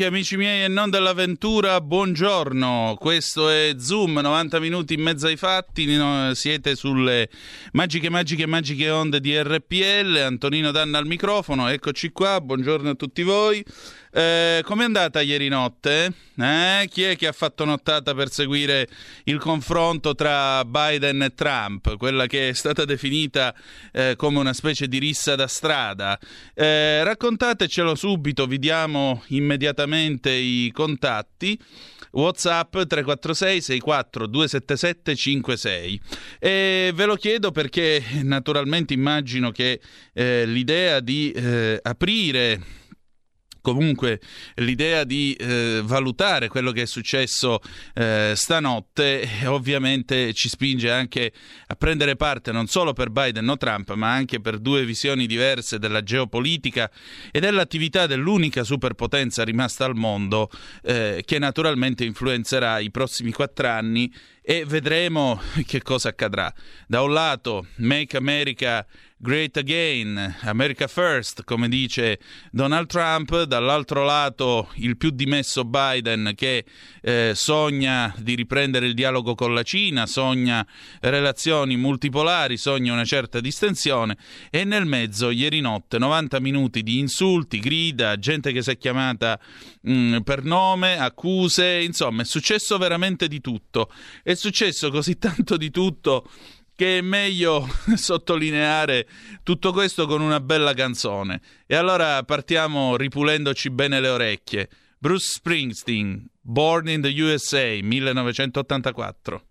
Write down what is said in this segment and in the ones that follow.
Amiche, amici miei e non dell'avventura, buongiorno. Questo è Zoom, 90 minuti in mezzo ai fatti. Siete sulle magiche, magiche, magiche onde di RPL. Antonino Danna al microfono, eccoci qua. Buongiorno a tutti voi. Eh, com'è andata ieri notte? Eh? Chi è che ha fatto nottata per seguire il confronto tra Biden e Trump, quella che è stata definita eh, come una specie di rissa da strada? Eh, raccontatecelo subito, vi diamo immediatamente i contatti. WhatsApp 346 64 277 56 e ve lo chiedo perché naturalmente immagino che eh, l'idea di eh, aprire comunque l'idea di eh, valutare quello che è successo eh, stanotte ovviamente ci spinge anche a prendere parte non solo per Biden o Trump ma anche per due visioni diverse della geopolitica e dell'attività dell'unica superpotenza rimasta al mondo eh, che naturalmente influenzerà i prossimi quattro anni e vedremo che cosa accadrà. Da un lato Make America Great Again, America First, come dice Donald Trump, dall'altro lato il più dimesso Biden che eh, sogna di riprendere il dialogo con la Cina, sogna relazioni multipolari, sogna una certa distensione e nel mezzo ieri notte 90 minuti di insulti, grida, gente che si è chiamata mh, mm, per nome, accuse, insomma è successo veramente di tutto. È successo così tanto di tutto che è meglio sottolineare tutto questo con una bella canzone. E allora partiamo ripulendoci bene le orecchie. Bruce Springsteen, Born in the USA, 1984.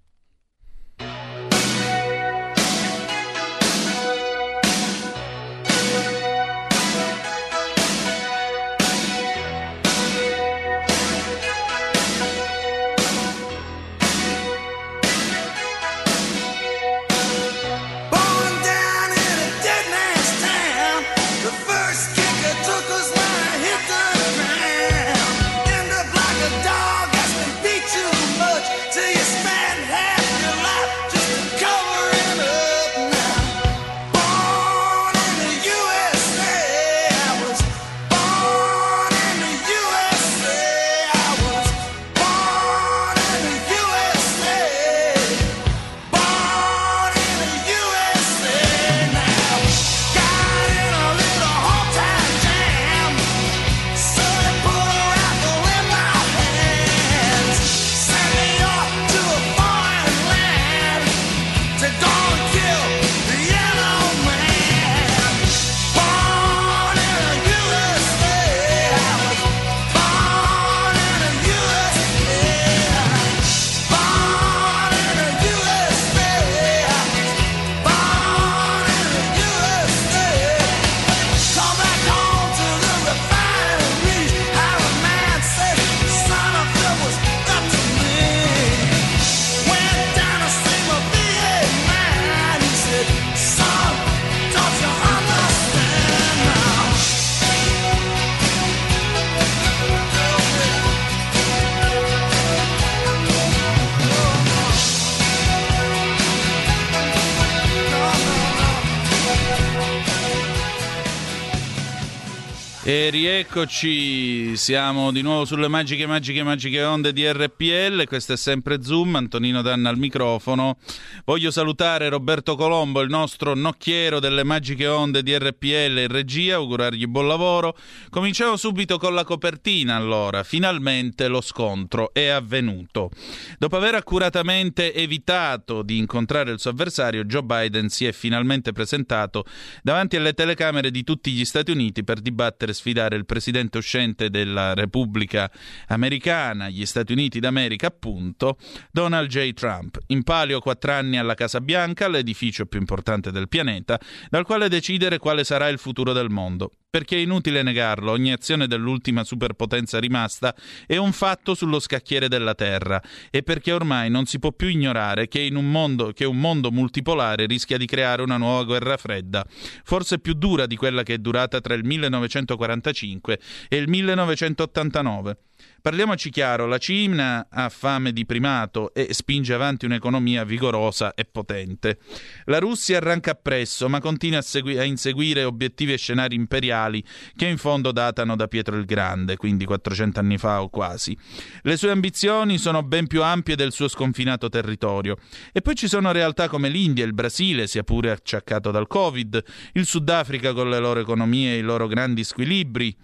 E rieccoci, siamo di nuovo sulle magiche, magiche, magiche onde di RPL, questo è sempre Zoom, Antonino Danna al microfono. Voglio salutare Roberto Colombo, il nostro nocchiero delle magiche onde di RPL in regia, augurargli buon lavoro. Cominciamo subito con la copertina allora, finalmente lo scontro è avvenuto. Dopo aver accuratamente evitato di incontrare il suo avversario, Joe Biden si è finalmente presentato davanti alle telecamere di tutti gli Stati Uniti per dibattere battere sfidare il presidente uscente della Repubblica Americana, gli Stati Uniti d'America appunto, Donald J. Trump. In palio quattro anni alla Casa Bianca, l'edificio più importante del pianeta, dal quale decidere quale sarà il futuro del mondo. Perché è inutile negarlo, ogni azione dell'ultima superpotenza rimasta è un fatto sullo scacchiere della Terra e perché ormai non si può più ignorare che, un mondo, che un mondo multipolare rischia di creare una nuova guerra fredda, forse più dura di quella che è durata tra il 1945 e il 1989. Parliamoci chiaro, la Cina ha fame di primato e spinge avanti un'economia vigorosa e potente. La Russia arranca appresso, ma continua a, segui- a, inseguire obiettivi e scenari imperiali che in fondo datano da Pietro il Grande, quindi 400 anni fa o quasi. Le sue ambizioni sono ben più ampie del suo sconfinato territorio. E poi ci sono realtà come l'India, il Brasile, sia pure acciaccato dal Covid, il Sudafrica con le loro economie e i loro grandi squilibri,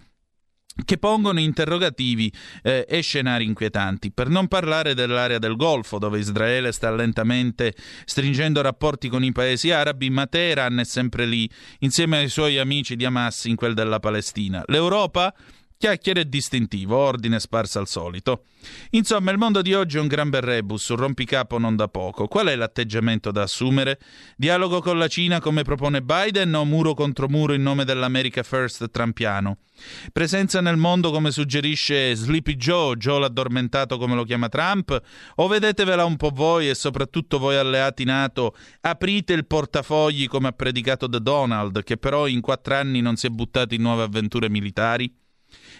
che pongono interrogativi eh, e scenari inquietanti, per non parlare dell'area del Golfo, dove Israele sta lentamente stringendo rapporti con i paesi arabi, ma Teheran è sempre lì, insieme ai suoi amici di Hamas in quel della Palestina. L'Europa Chiacchiere e distintivo, ordine sparso al solito. Insomma, il mondo di oggi è un gran bel rebus, un rompicapo non da poco. Qual è l'atteggiamento da assumere? Dialogo con la Cina come propone Biden o muro contro muro in nome dell'America First trampiano? Presenza nel mondo come suggerisce Sleepy Joe, Joe l'addormentato come lo chiama Trump? O vedetevela un po' voi e soprattutto voi alleati NATO, aprite il portafogli come ha predicato The Donald, che però in quattro anni non si è buttato in nuove avventure militari?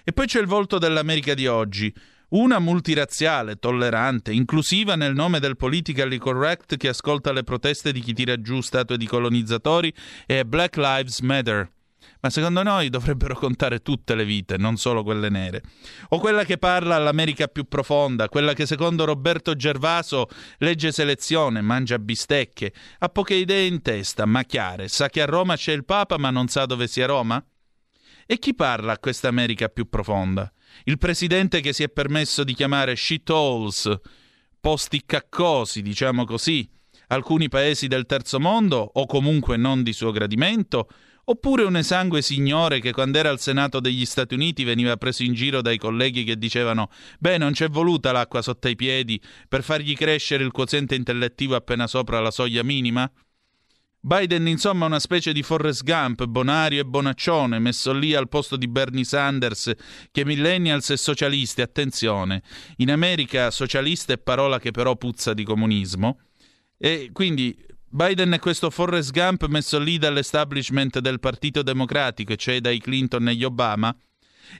E poi c'è il volto dell'America di oggi, una multirazziale, tollerante, inclusiva nel nome del politically correct che ascolta le proteste di chi tira giù statue di colonizzatori e Black Lives Matter. Ma secondo noi dovrebbero contare tutte le vite, non solo quelle nere. O quella che parla all'America più profonda, quella che secondo Roberto Gervaso legge selezione, mangia bistecche, ha poche idee in testa, ma chiare, sa che a Roma c'è il Papa ma non sa dove sia Roma? E chi parla a questa America più profonda? Il presidente che si è permesso di chiamare shitholes, posti caccosi, diciamo così, alcuni paesi del terzo mondo o comunque non di suo gradimento, oppure un esangue signore che quando era al Senato degli Stati Uniti veniva preso in giro dai colleghi che dicevano beh non c'è voluta l'acqua sotto i piedi per fargli crescere il quoziente intellettivo appena sopra la soglia minima? Biden, insomma, è una specie di Forrest Gump, bonario e bonaccione, messo lì al posto di Bernie Sanders, che millennials e socialisti, attenzione, in America socialista è parola che però puzza di comunismo. E quindi Biden è questo Forrest Gump messo lì dall'establishment del Partito Democratico, cioè dai Clinton e gli Obama.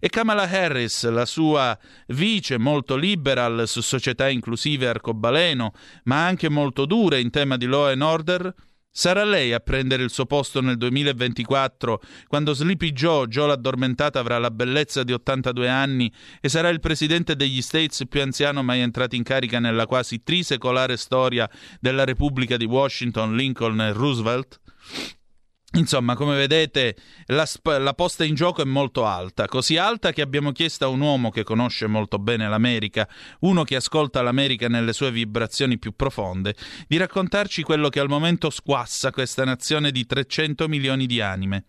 E Kamala Harris, la sua vice molto liberal su società inclusive e arcobaleno, ma anche molto dura in tema di law and order, Sarà lei a prendere il suo posto nel 2024, quando Sleepy Joe, Joe l'addormentata, avrà la bellezza di 82 anni e sarà il presidente degli States più anziano mai entrato in carica nella quasi trisecolare storia della Repubblica di Washington, Lincoln e Roosevelt? Insomma, come vedete, la, sp- la, posta in gioco è molto alta, così alta che abbiamo chiesto a un uomo che conosce molto bene l'America, uno che ascolta l'America nelle sue vibrazioni più profonde, di raccontarci quello che al momento squassa questa nazione di 300 milioni di anime.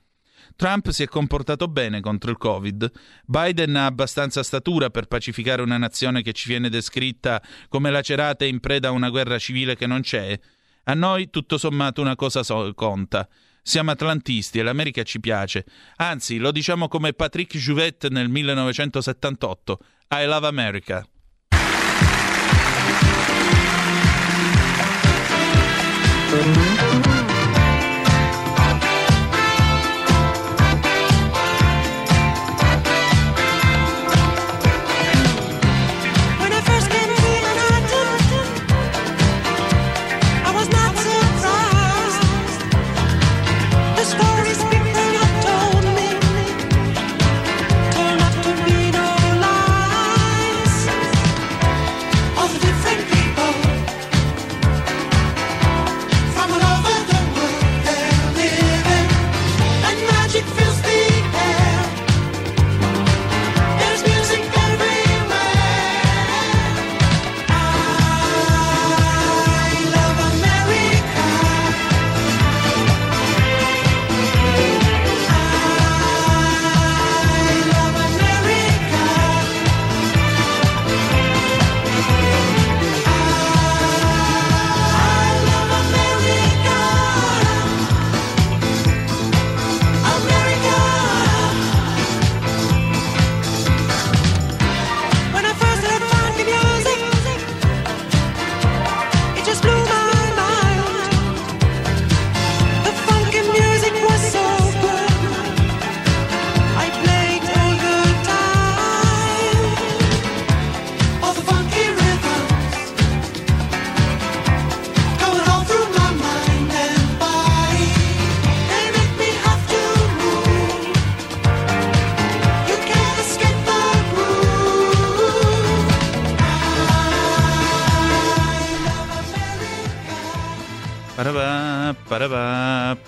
Trump si è comportato bene contro il Covid. Biden ha abbastanza statura per pacificare una nazione che ci viene descritta come lacerata e in preda a una guerra civile che non c'è. A noi, tutto sommato, una cosa so- conta. Siamo atlantisti e l'America ci piace. Anzi, lo diciamo come Patrick Jouvet nel 1978. I love America.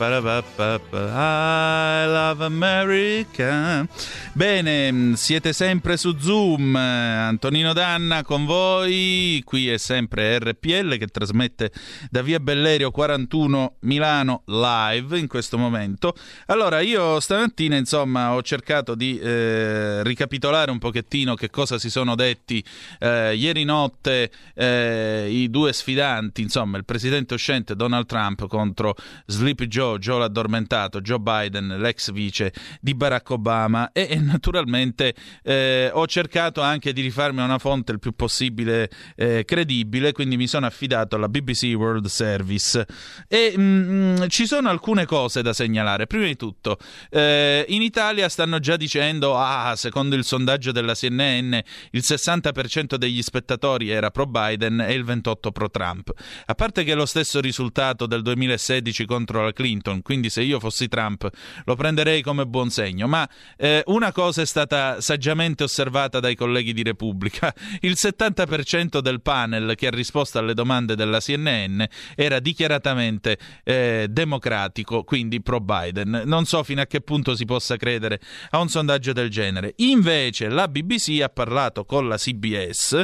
I Bene, mm, siete sempre su Zoom. Antonino Danna con voi. Qui è sempre RPL che trasmette da via Bellerio 41 Milano live in questo momento. Allora, io stamattina, insomma, ho cercato di eh, ricapitolare un pochettino che cosa si sono detti eh, ieri notte eh, i due sfidanti, insomma, il presidente uscente Donald Trump contro Sleepy Joe, Joe l'addormentato, Joe Biden, l'ex vice di Barack Obama e naturalmente eh, ho cercato anche di rifarmi a una fonte il più possibile eh, credibile, quindi mi sono affidato alla BBC World Service e mh, mm, ci sono alcune cose da segnalare. Prima di tutto, eh, in Italia stanno già dicendo, ah, secondo il sondaggio della CNN, il 60% degli spettatori era pro Biden e il 28% pro Trump. A parte che è lo stesso risultato del 2016 contro la Clinton, quindi se io fossi Trump lo prenderei come buon segno, ma eh, una cosa è stata saggiamente osservata dai colleghi di Repubblica, il 70% del panel che ha risposto alle domande della CNN era dichiaratamente eh, democratico, quindi pro Biden. Non so fino a che punto si possa credere a un sondaggio del genere. Invece la BBC ha parlato con la CBS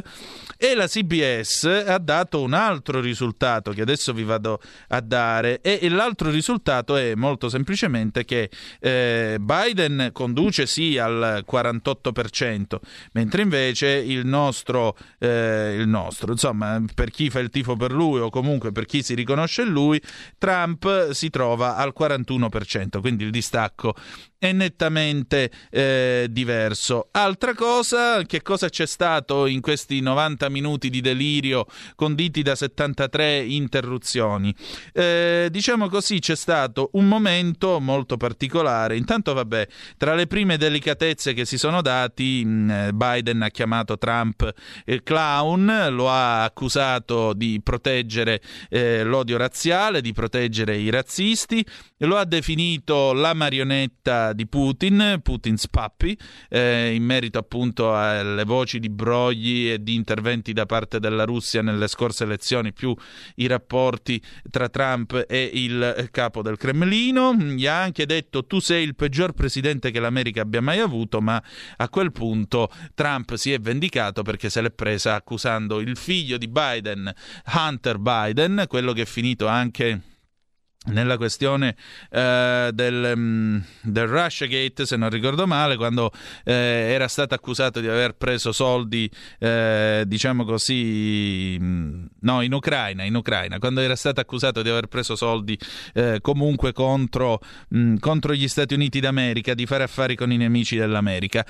e la CBS ha dato un altro risultato che adesso vi vado a dare e l'altro risultato è molto semplicemente che eh, Biden conduce sì al 48%, mentre invece il nostro, eh, il nostro, insomma, per chi fa il tifo per lui o comunque per chi si riconosce lui, Trump si trova al 41%, quindi il distacco è nettamente eh, diverso. Altra cosa, che cosa c'è stato in questi 90 minuti di delirio conditi da 73 interruzioni? Eh, diciamo così, c'è stato un momento molto particolare. Intanto, vabbè, tra le prime delicatezze che si sono dati, mm, eh, Biden ha chiamato Trump il clown, lo ha accusato di proteggere eh, l'odio razziale, di proteggere i razzisti, lo ha definito la marionetta di Putin, Putin's Puppy, eh, in merito appunto alle voci di brogli e di interventi da parte della Russia nelle scorse elezioni, più i rapporti tra Trump e il capo del Cremlino. Gli ha anche detto tu sei il peggior presidente che l'America abbia mai avuto, ma a quel punto Trump si è vendicato perché se l'è presa accusando il figlio di Biden, Hunter Biden, quello che è finito anche nella questione eh, del, um, del Russiagate, se non ricordo male, quando eh, era stato accusato di aver preso soldi, eh, diciamo così, mm, no, in Ucraina, in Ucraina, quando era stato accusato di aver preso soldi eh, comunque contro, mh, mm, contro, gli Stati Uniti d'America, di fare affari con i nemici dell'America.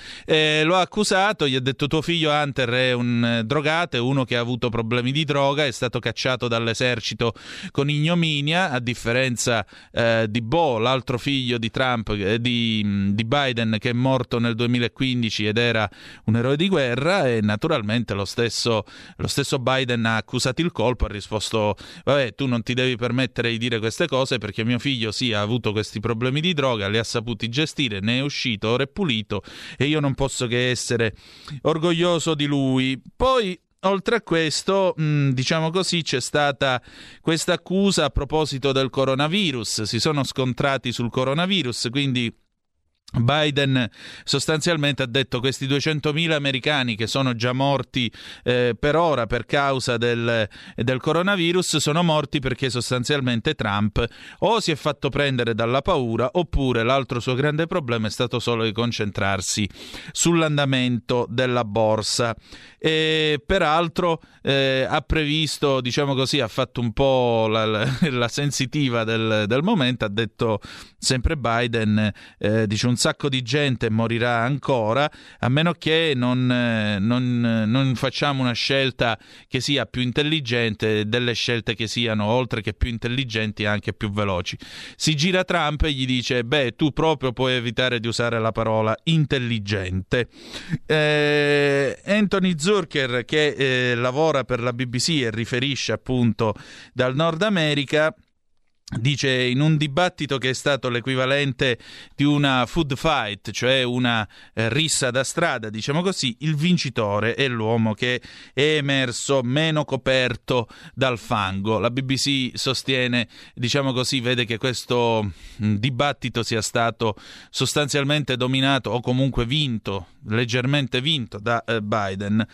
lo ha accusato, gli ha detto tuo figlio Hunter è un eh, drogato, è uno che ha avuto problemi di droga, è stato cacciato dall'esercito con ignominia, a differenza differenza eh, di Bo, l'altro figlio di Trump, eh, di, di, Biden, che è morto nel 2015 ed era un eroe di guerra, e naturalmente lo stesso, lo stesso Biden ha accusato il colpo, ha risposto, vabbè, tu non ti devi permettere di dire queste cose perché mio figlio sì ha avuto questi problemi di droga, li ha saputi gestire, ne è uscito, ora è pulito e io non posso che essere orgoglioso di lui. Poi Oltre a questo, mh, diciamo così, c'è stata questa accusa a proposito del coronavirus. Si sono scontrati sul coronavirus, quindi Biden sostanzialmente ha detto questi 200.000 americani che sono già morti eh, per ora per causa del, del, coronavirus sono morti perché sostanzialmente Trump o si è fatto prendere dalla paura oppure l'altro suo grande problema è stato solo di concentrarsi sull'andamento della borsa. E peraltro eh, ha previsto, diciamo così, ha fatto un po' la, la, la sensitiva del, del, momento, ha detto sempre Biden, eh, dice un sacco di gente morirà ancora, a meno che non, eh, non, non, facciamo una scelta che sia più intelligente, delle scelte che siano, oltre che più intelligenti, anche più veloci. Si gira Trump e gli dice, beh, tu proprio puoi evitare di usare la parola intelligente. Eh, Anthony Zurcher, che eh, lavora per la BBC e riferisce appunto dal Nord America, Dice in un dibattito che è stato l'equivalente di una food fight, cioè una eh, rissa da strada, diciamo così, il vincitore è l'uomo che è emerso meno coperto dal fango. La BBC sostiene, diciamo così, vede che questo mh, mm, dibattito sia stato sostanzialmente dominato o comunque vinto, leggermente vinto da eh, Biden.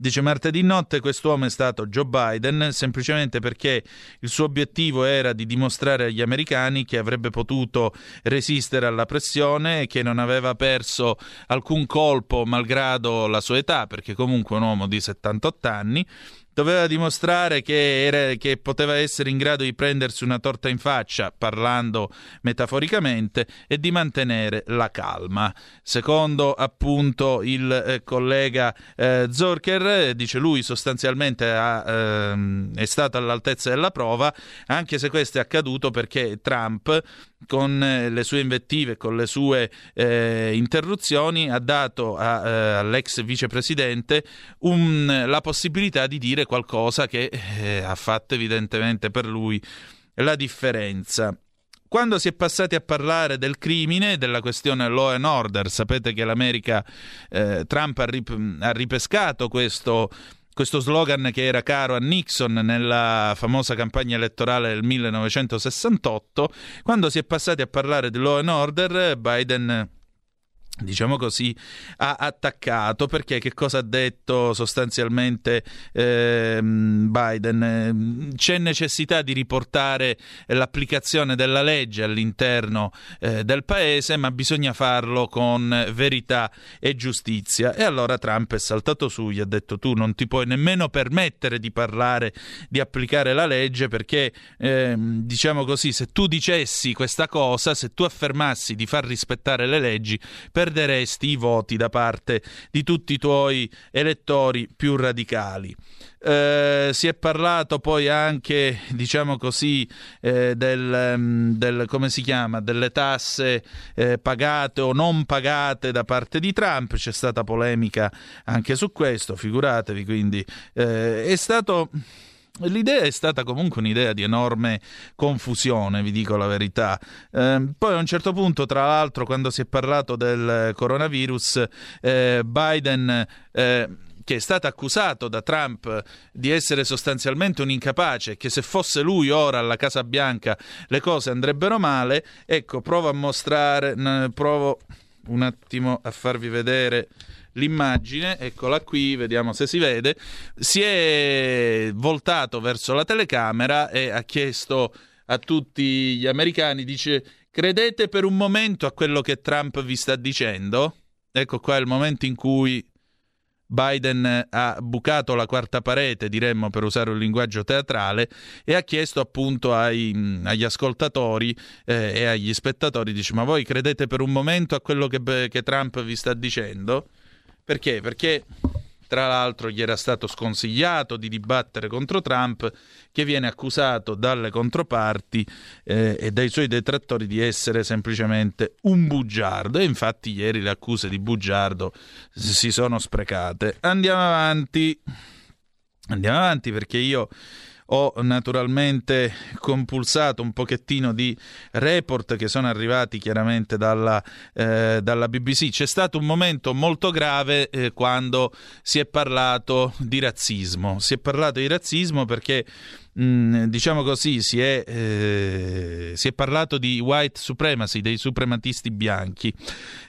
Dice martedì notte quest'uomo è stato Joe Biden semplicemente perché il suo obiettivo era di dimostrare agli americani che avrebbe potuto resistere alla pressione e che non aveva perso alcun colpo malgrado la sua età, perché comunque è un uomo di 78 anni doveva dimostrare che, era, che, poteva essere in grado di prendersi una torta in faccia, parlando metaforicamente, e di mantenere la calma. Secondo appunto il eh, collega eh, Zorker, dice lui sostanzialmente ha, ehm, è stato all'altezza della prova, anche se questo è accaduto perché Trump con eh, le sue invettive, con le sue eh, interruzioni, ha dato a, eh, all'ex vicepresidente un, la possibilità di dire qualcosa che eh, ha fatto evidentemente per lui la differenza. Quando si è passati a parlare del crimine, della questione law and order, sapete che l'America, eh, Trump ha, rip- ha ripescato questo questo slogan che era caro a Nixon nella famosa campagna elettorale del 1968, quando si è passati a parlare di law and order, Biden diciamo così, ha attaccato perché che cosa ha detto sostanzialmente eh, Biden? C'è necessità di riportare l'applicazione della legge all'interno eh, del paese, ma bisogna farlo con verità e giustizia. E allora Trump è saltato su, gli ha detto tu non ti puoi nemmeno permettere di parlare di applicare la legge perché, eh, diciamo così, se tu dicessi questa cosa, se tu affermassi di far rispettare le leggi, per perderesti i voti da parte di tutti i tuoi elettori più radicali. Eh, si è parlato poi anche, diciamo così, eh, del, mm, del, chiama, delle tasse eh, pagate o non pagate da parte di Trump. C'è stata polemica anche su questo, figuratevi. Quindi eh, è stato L'idea è stata comunque un'idea di enorme confusione, vi dico la verità. Eh, poi a un certo punto, tra l'altro, quando si è parlato del coronavirus, eh, Biden... Eh, che è stato accusato da Trump di essere sostanzialmente un incapace, che se fosse lui ora alla Casa Bianca le cose andrebbero male, ecco, provo a mostrare, provo un attimo a farvi vedere l'immagine, eccola qui, vediamo se si vede, si è voltato verso la telecamera e ha chiesto a tutti gli americani, dice, credete per un momento a quello che Trump vi sta dicendo? Ecco qua il momento in cui Biden ha bucato la quarta parete, diremmo per usare un linguaggio teatrale, e ha chiesto appunto ai, agli ascoltatori eh, e agli spettatori, dice ma voi credete per un momento a quello che, che Trump vi sta dicendo? Perché? Perché tra l'altro gli era stato sconsigliato di dibattere contro Trump, che viene accusato dalle controparti eh, e dai suoi detrattori di essere semplicemente un bugiardo. E infatti ieri le accuse di bugiardo si sono sprecate. Andiamo avanti. Andiamo avanti perché io ho naturalmente compulsato un pochettino di report che sono arrivati chiaramente dalla, eh, dalla BBC. C'è stato un momento molto grave eh, quando si è parlato di razzismo. Si è parlato di razzismo perché Mm, diciamo così, si è, eh, si è, parlato di white supremacy, dei suprematisti bianchi.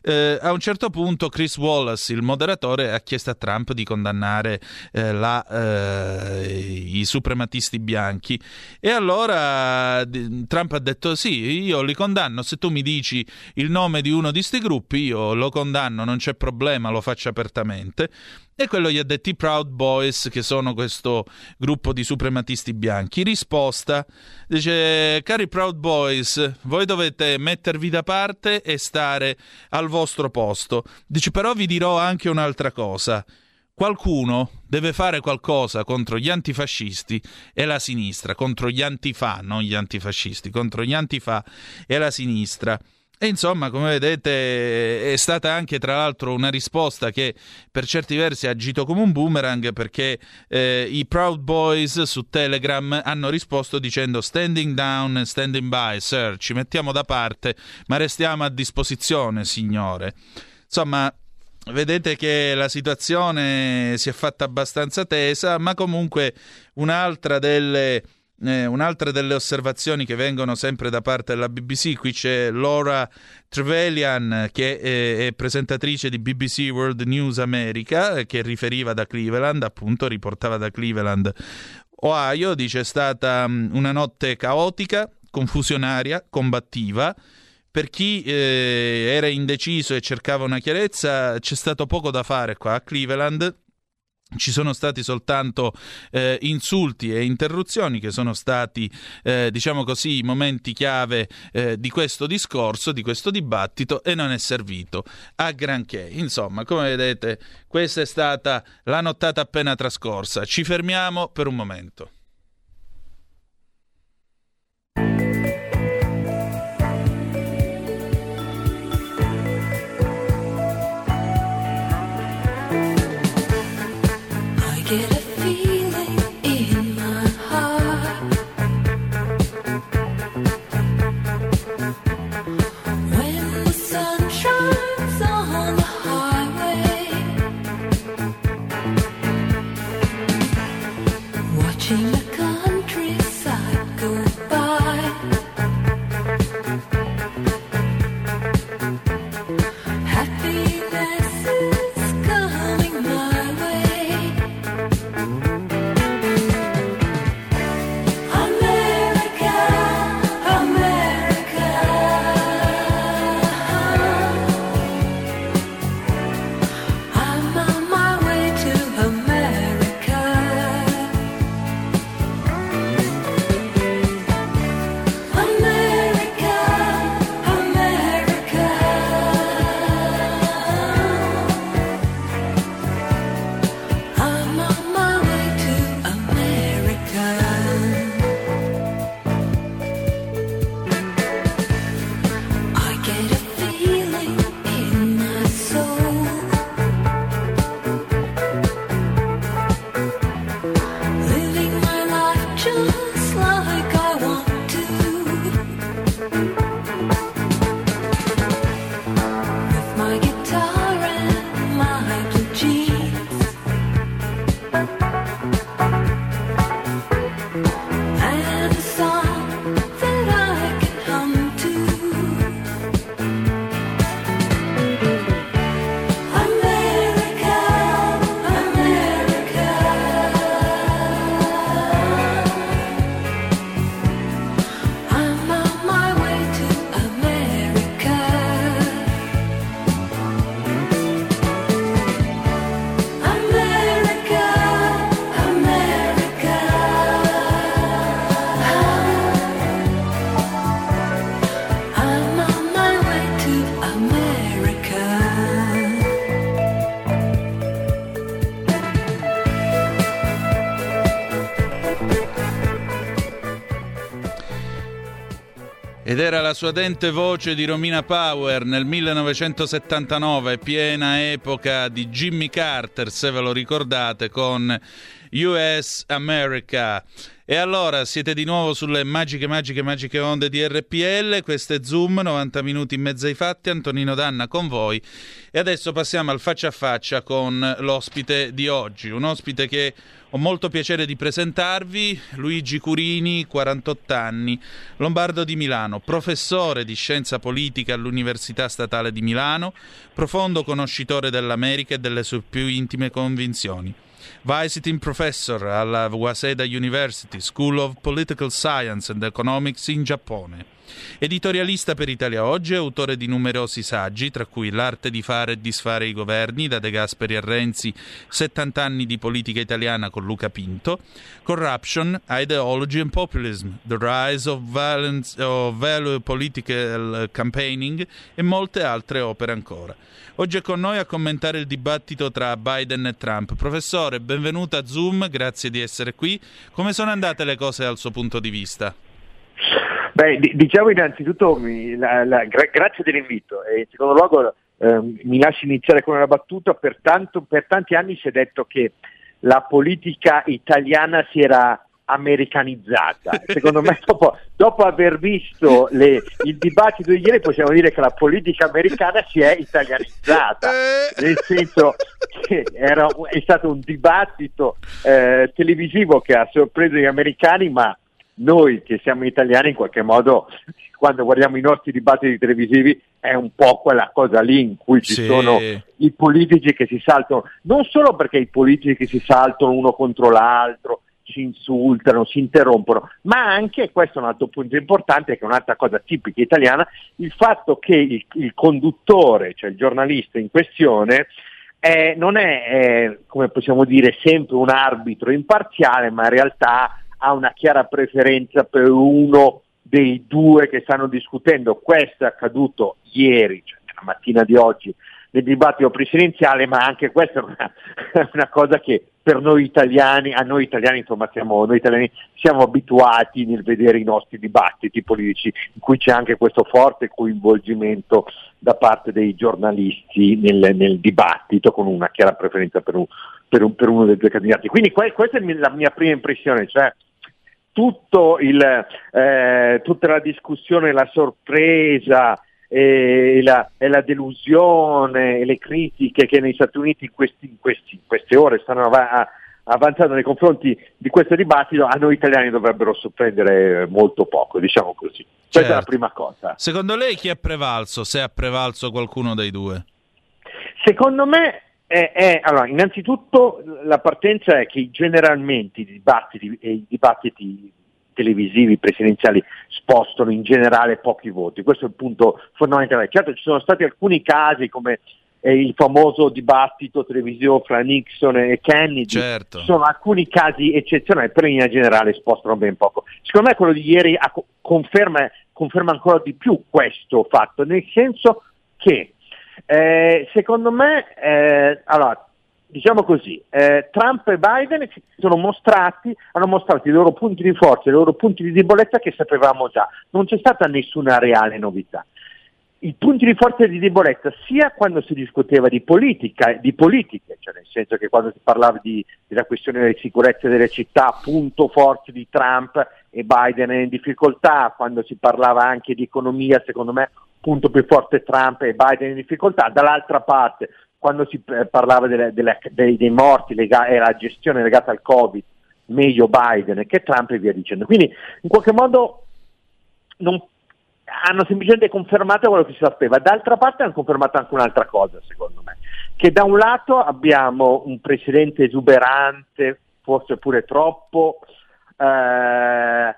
Eh, a un certo punto Chris Wallace, il moderatore, ha chiesto a Trump di condannare eh, la, eh, i suprematisti bianchi e allora Trump ha detto sì, io li condanno, se tu mi dici il nome di uno di questi gruppi io lo condanno, non c'è problema, lo faccio apertamente. E quello gli ha detto i Proud Boys, che sono questo gruppo di suprematisti bianchi. Risposta, dice, cari Proud Boys, voi dovete mettervi da parte e stare al vostro posto. Dice, però vi dirò anche un'altra cosa. Qualcuno deve fare qualcosa contro gli antifascisti e la sinistra, contro gli antifa, non gli antifascisti, contro gli antifa e la sinistra. E insomma, come vedete, è stata anche tra l'altro una risposta che per certi versi ha agito come un boomerang perché eh, i Proud Boys su Telegram hanno risposto dicendo standing down and standing by, sir, ci mettiamo da parte, ma restiamo a disposizione, signore. Insomma, vedete che la situazione si è fatta abbastanza tesa, ma comunque un'altra delle eh, un'altra delle osservazioni che vengono sempre da parte della BBC, qui c'è Laura Trevelyan che è, è presentatrice di BBC World News America, che riferiva da Cleveland, appunto riportava da Cleveland, Ohio, dice è stata um, una notte caotica, confusionaria, combattiva. Per chi eh, era indeciso e cercava una chiarezza, c'è stato poco da fare qua a Cleveland ci sono stati soltanto eh, insulti e interruzioni che sono stati, eh, diciamo così, i momenti chiave eh, di questo discorso, di questo dibattito e non è servito a granché. Insomma, come vedete, questa è stata la nottata appena trascorsa. Ci fermiamo per un momento. Era la sua dente voce di Romina Power nel 1979, piena epoca di Jimmy Carter, se ve lo ricordate, con US America. E allora siete di nuovo sulle magiche, magiche, magiche onde di RPL. Questo è Zoom, 90 minuti in mezzo ai fatti. Antonino Danna con voi. E adesso passiamo al faccia a faccia con l'ospite di oggi. Un ospite che ho molto piacere di presentarvi, Luigi Curini, 48 anni, lombardo di Milano, professore di scienza politica all'Università Statale di Milano, profondo conoscitore dell'America e delle sue più intime convinzioni. Visiting Professor alla Waseda University School of Political Science and Economics in Giappone. Editorialista per Italia Oggi, autore di numerosi saggi, tra cui L'arte di fare e disfare i governi, da De Gasperi a Renzi, 70 anni di politica italiana con Luca Pinto, Corruption, Ideology and Populism, The Rise of, violence, of Value Political Campaigning e molte altre opere ancora. Oggi è con noi a commentare il dibattito tra Biden e Trump. Professore, benvenuto a Zoom, grazie di essere qui. Come sono andate le cose dal suo punto di vista? Beh, diciamo innanzitutto la, la, gra- grazie dell'invito e in secondo luogo eh, mi lasci iniziare con una battuta, per, tanto, per tanti anni si è detto che la politica italiana si era americanizzata. Secondo me, dopo, dopo aver visto le, il dibattito di ieri, possiamo dire che la politica americana si è italianizzata, eh. nel senso che era, è stato un dibattito eh, televisivo che ha sorpreso gli americani, ma noi che siamo italiani in qualche modo quando guardiamo i nostri dibattiti televisivi è un po' quella cosa lì in cui ci sì. sono i politici che si saltano, non solo perché i politici che si saltano uno contro l'altro, si insultano, si interrompono, ma anche, questo è un altro punto importante, che è un'altra cosa tipica italiana, il fatto che il, il conduttore, cioè il giornalista in questione, eh, non è, eh, come possiamo dire, sempre un arbitro imparziale, ma in realtà ha una chiara preferenza per uno dei due che stanno discutendo. Questo è accaduto ieri, cioè nella mattina di oggi, nel dibattito presidenziale, ma anche questa è una, una, cosa che per noi italiani, a noi italiani, insomma, siamo, noi italiani siamo abituati nel vedere i nostri dibattiti politici, in cui c'è anche questo forte coinvolgimento da parte dei giornalisti nel, nel dibattito, con una chiara preferenza per, un, per, un, per uno dei due candidati. Quindi que- questa è la mia prima impressione, cioè il, eh, tutta la discussione, la sorpresa e la, e la, delusione e le critiche che negli Stati Uniti in, questi, in, questi, in queste ore stanno av- avanzando nei confronti di questo dibattito, a noi italiani dovrebbero sorprendere molto poco, diciamo così. Questa certo. è la certo. prima cosa. Secondo lei chi è prevalso, se ha prevalso qualcuno dei due? Secondo me è, è, allora, innanzitutto la partenza è che generalmente i dibattiti, i dibattiti televisivi presidenziali spostano in generale pochi voti, questo è il punto fondamentale. Certo ci sono stati alcuni casi come eh, il famoso dibattito televisivo fra Nixon e Kennedy, certo. ci sono alcuni casi eccezionali, però in generale spostano ben poco. Secondo me quello di ieri conferma, conferma ancora di più questo fatto, nel senso che eh, secondo me, eh, allora, diciamo così, eh, Trump e Biden mostrati, hanno mostrato i loro punti di forza, i loro punti di debolezza che sapevamo già. Non c'è stata nessuna reale novità. I punti di forza e di debolezza sia quando si discuteva di politica, di politiche, cioè nel senso che quando si parlava di, della questione delle sicurezze delle città, punto forte di Trump e Biden è in difficoltà, quando si parlava anche di economia, secondo me punto più forte Trump e Biden in difficoltà, dall'altra parte quando si eh, parlava delle, delle, dei, dei, morti legati alla gestione legata al Covid, meglio Biden che Trump e via dicendo. Quindi in qualche modo non, hanno semplicemente confermato quello che si sapeva, d'altra parte hanno confermato anche un'altra cosa secondo me, che da un lato abbiamo un presidente esuberante, forse pure troppo, eh,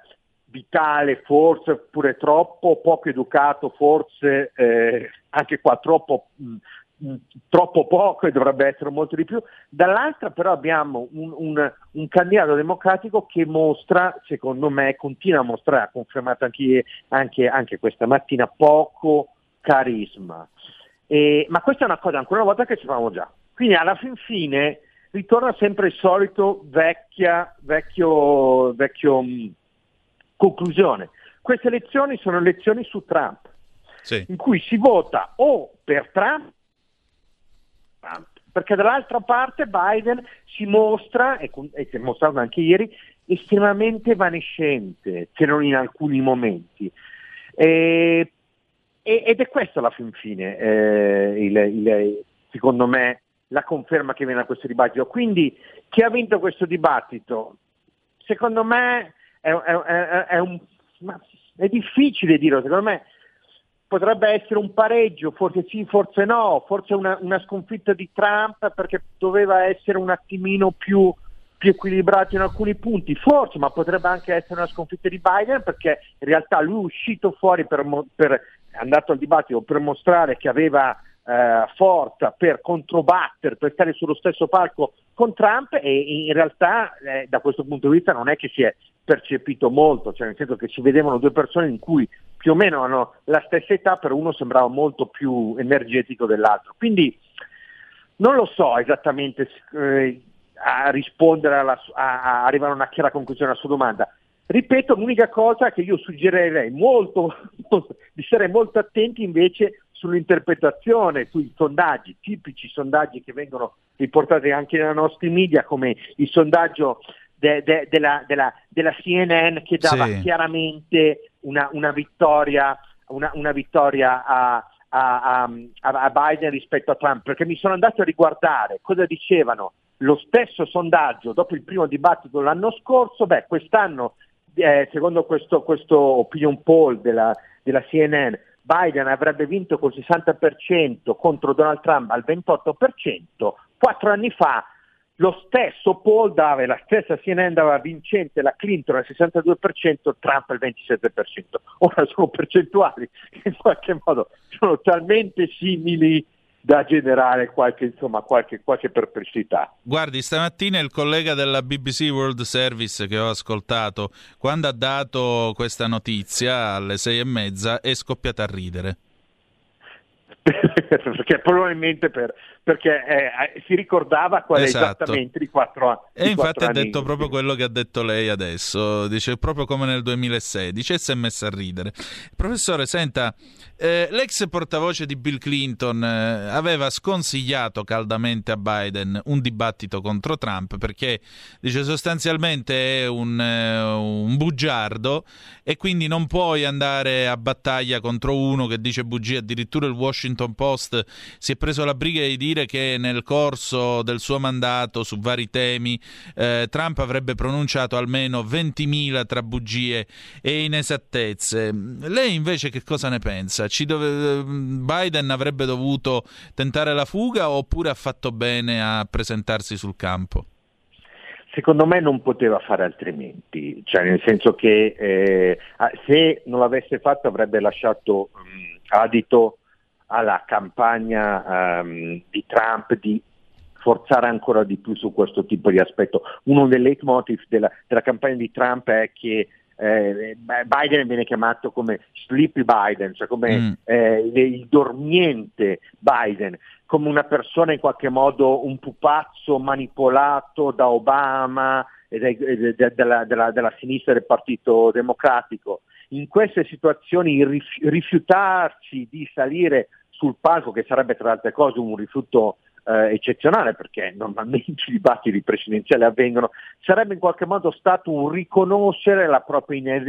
vitale, forse pure troppo, poco educato, forse eh, anche qua troppo, mh, mh, troppo poco e dovrebbe essere molto di più. Dall'altra però abbiamo un, un, un, candidato democratico che mostra, secondo me, continua a mostrare, ha confermato anche, anche, anche questa mattina, poco carisma. E, ma questa è una cosa ancora una volta che sapevamo già. Quindi alla fin fine ritorna sempre il solito vecchia, vecchio, vecchio Conclusione, queste elezioni sono elezioni su Trump, sì. in cui si vota o per Trump, Trump, perché dall'altra parte Biden si mostra, e, e si è mostrato anche ieri, estremamente evanescente, se non in alcuni momenti. E, ed è questo alla fin fine, eh, il, il, secondo me, la conferma che viene da questo dibattito. Quindi chi ha vinto questo dibattito? Secondo me è, è, è, un, è difficile dirlo, secondo me potrebbe essere un pareggio, forse sì, forse no, forse una, una sconfitta di Trump perché doveva essere un attimino più, più, equilibrato in alcuni punti, forse, ma potrebbe anche essere una sconfitta di Biden perché in realtà lui è uscito fuori per, per andato al dibattito per mostrare che aveva eh, forza per controbattere, per stare sullo stesso palco con Trump e in realtà eh, da questo punto di vista non è che si è percepito molto, cioè nel senso che si vedevano due persone in cui più o meno hanno la stessa età, però uno sembrava molto più energetico dell'altro. Quindi non lo so esattamente eh, a rispondere, alla, a, a arrivare a una chiara conclusione alla sua domanda. Ripeto, l'unica cosa che io suggerirei molto, di stare molto attenti invece sull'interpretazione, sui sondaggi, tipici sondaggi che vengono riportati anche nei nostri media, come il sondaggio de, de, della, della, della, CNN che dava sì. chiaramente una, una vittoria, una, una vittoria a, a, a, Biden rispetto a Trump, perché mi sono andato a riguardare cosa dicevano lo stesso sondaggio dopo il primo dibattito l'anno scorso, beh, quest'anno, eh, secondo questo, questo, opinion poll della, della CNN, Biden avrebbe vinto col 60% contro Donald Trump al 28%, quattro anni fa lo stesso poll dava, la stessa CNN dava vincente la Clinton al 62%, Trump al 27%. Ora sono percentuali che in qualche modo sono talmente simili da generare qualche, insomma, qualche, qualche perplessità. Guardi, stamattina il collega della BBC World Service che ho ascoltato, quando ha dato questa notizia alle sei e mezza, è scoppiata a ridere. perché probabilmente per, perché eh, si ricordava qual esatto. è esattamente di quattro anni. E infatti ha detto proprio quello che ha detto lei adesso, dice proprio come nel 2016 e si è messa a ridere. Professore, senta, eh, l'ex portavoce di Bill Clinton eh, aveva sconsigliato caldamente a Biden un dibattito contro Trump perché dice sostanzialmente è un, eh, un bugiardo e quindi non puoi andare a battaglia contro uno che dice bugie, addirittura il Washington Post si è preso la briga di dire che nel corso del suo mandato su vari temi eh, Trump avrebbe pronunciato almeno 20.000 tra bugie e inesattezze. Lei invece che cosa ne pensa? Dove... Biden avrebbe dovuto tentare la fuga oppure ha fatto bene a presentarsi sul campo? Secondo me non poteva fare altrimenti, cioè nel senso che eh, se non l'avesse fatto avrebbe lasciato um, adito alla campagna um, di Trump di forzare ancora di più su questo tipo di aspetto. Uno dei leitmotiv della, della campagna di Trump è che eh, Biden viene chiamato come sleepy Biden, cioè come mm. eh, il dormiente Biden, come una persona in qualche modo un pupazzo manipolato da Obama e della, della sinistra del Partito Democratico. In queste situazioni rifiutarci di salire sul palco, che sarebbe tra le altre cose un rifiuto eh, eccezionale perché normalmente i dibattiti presidenziali avvengono, sarebbe in qualche modo stato un riconoscere la propria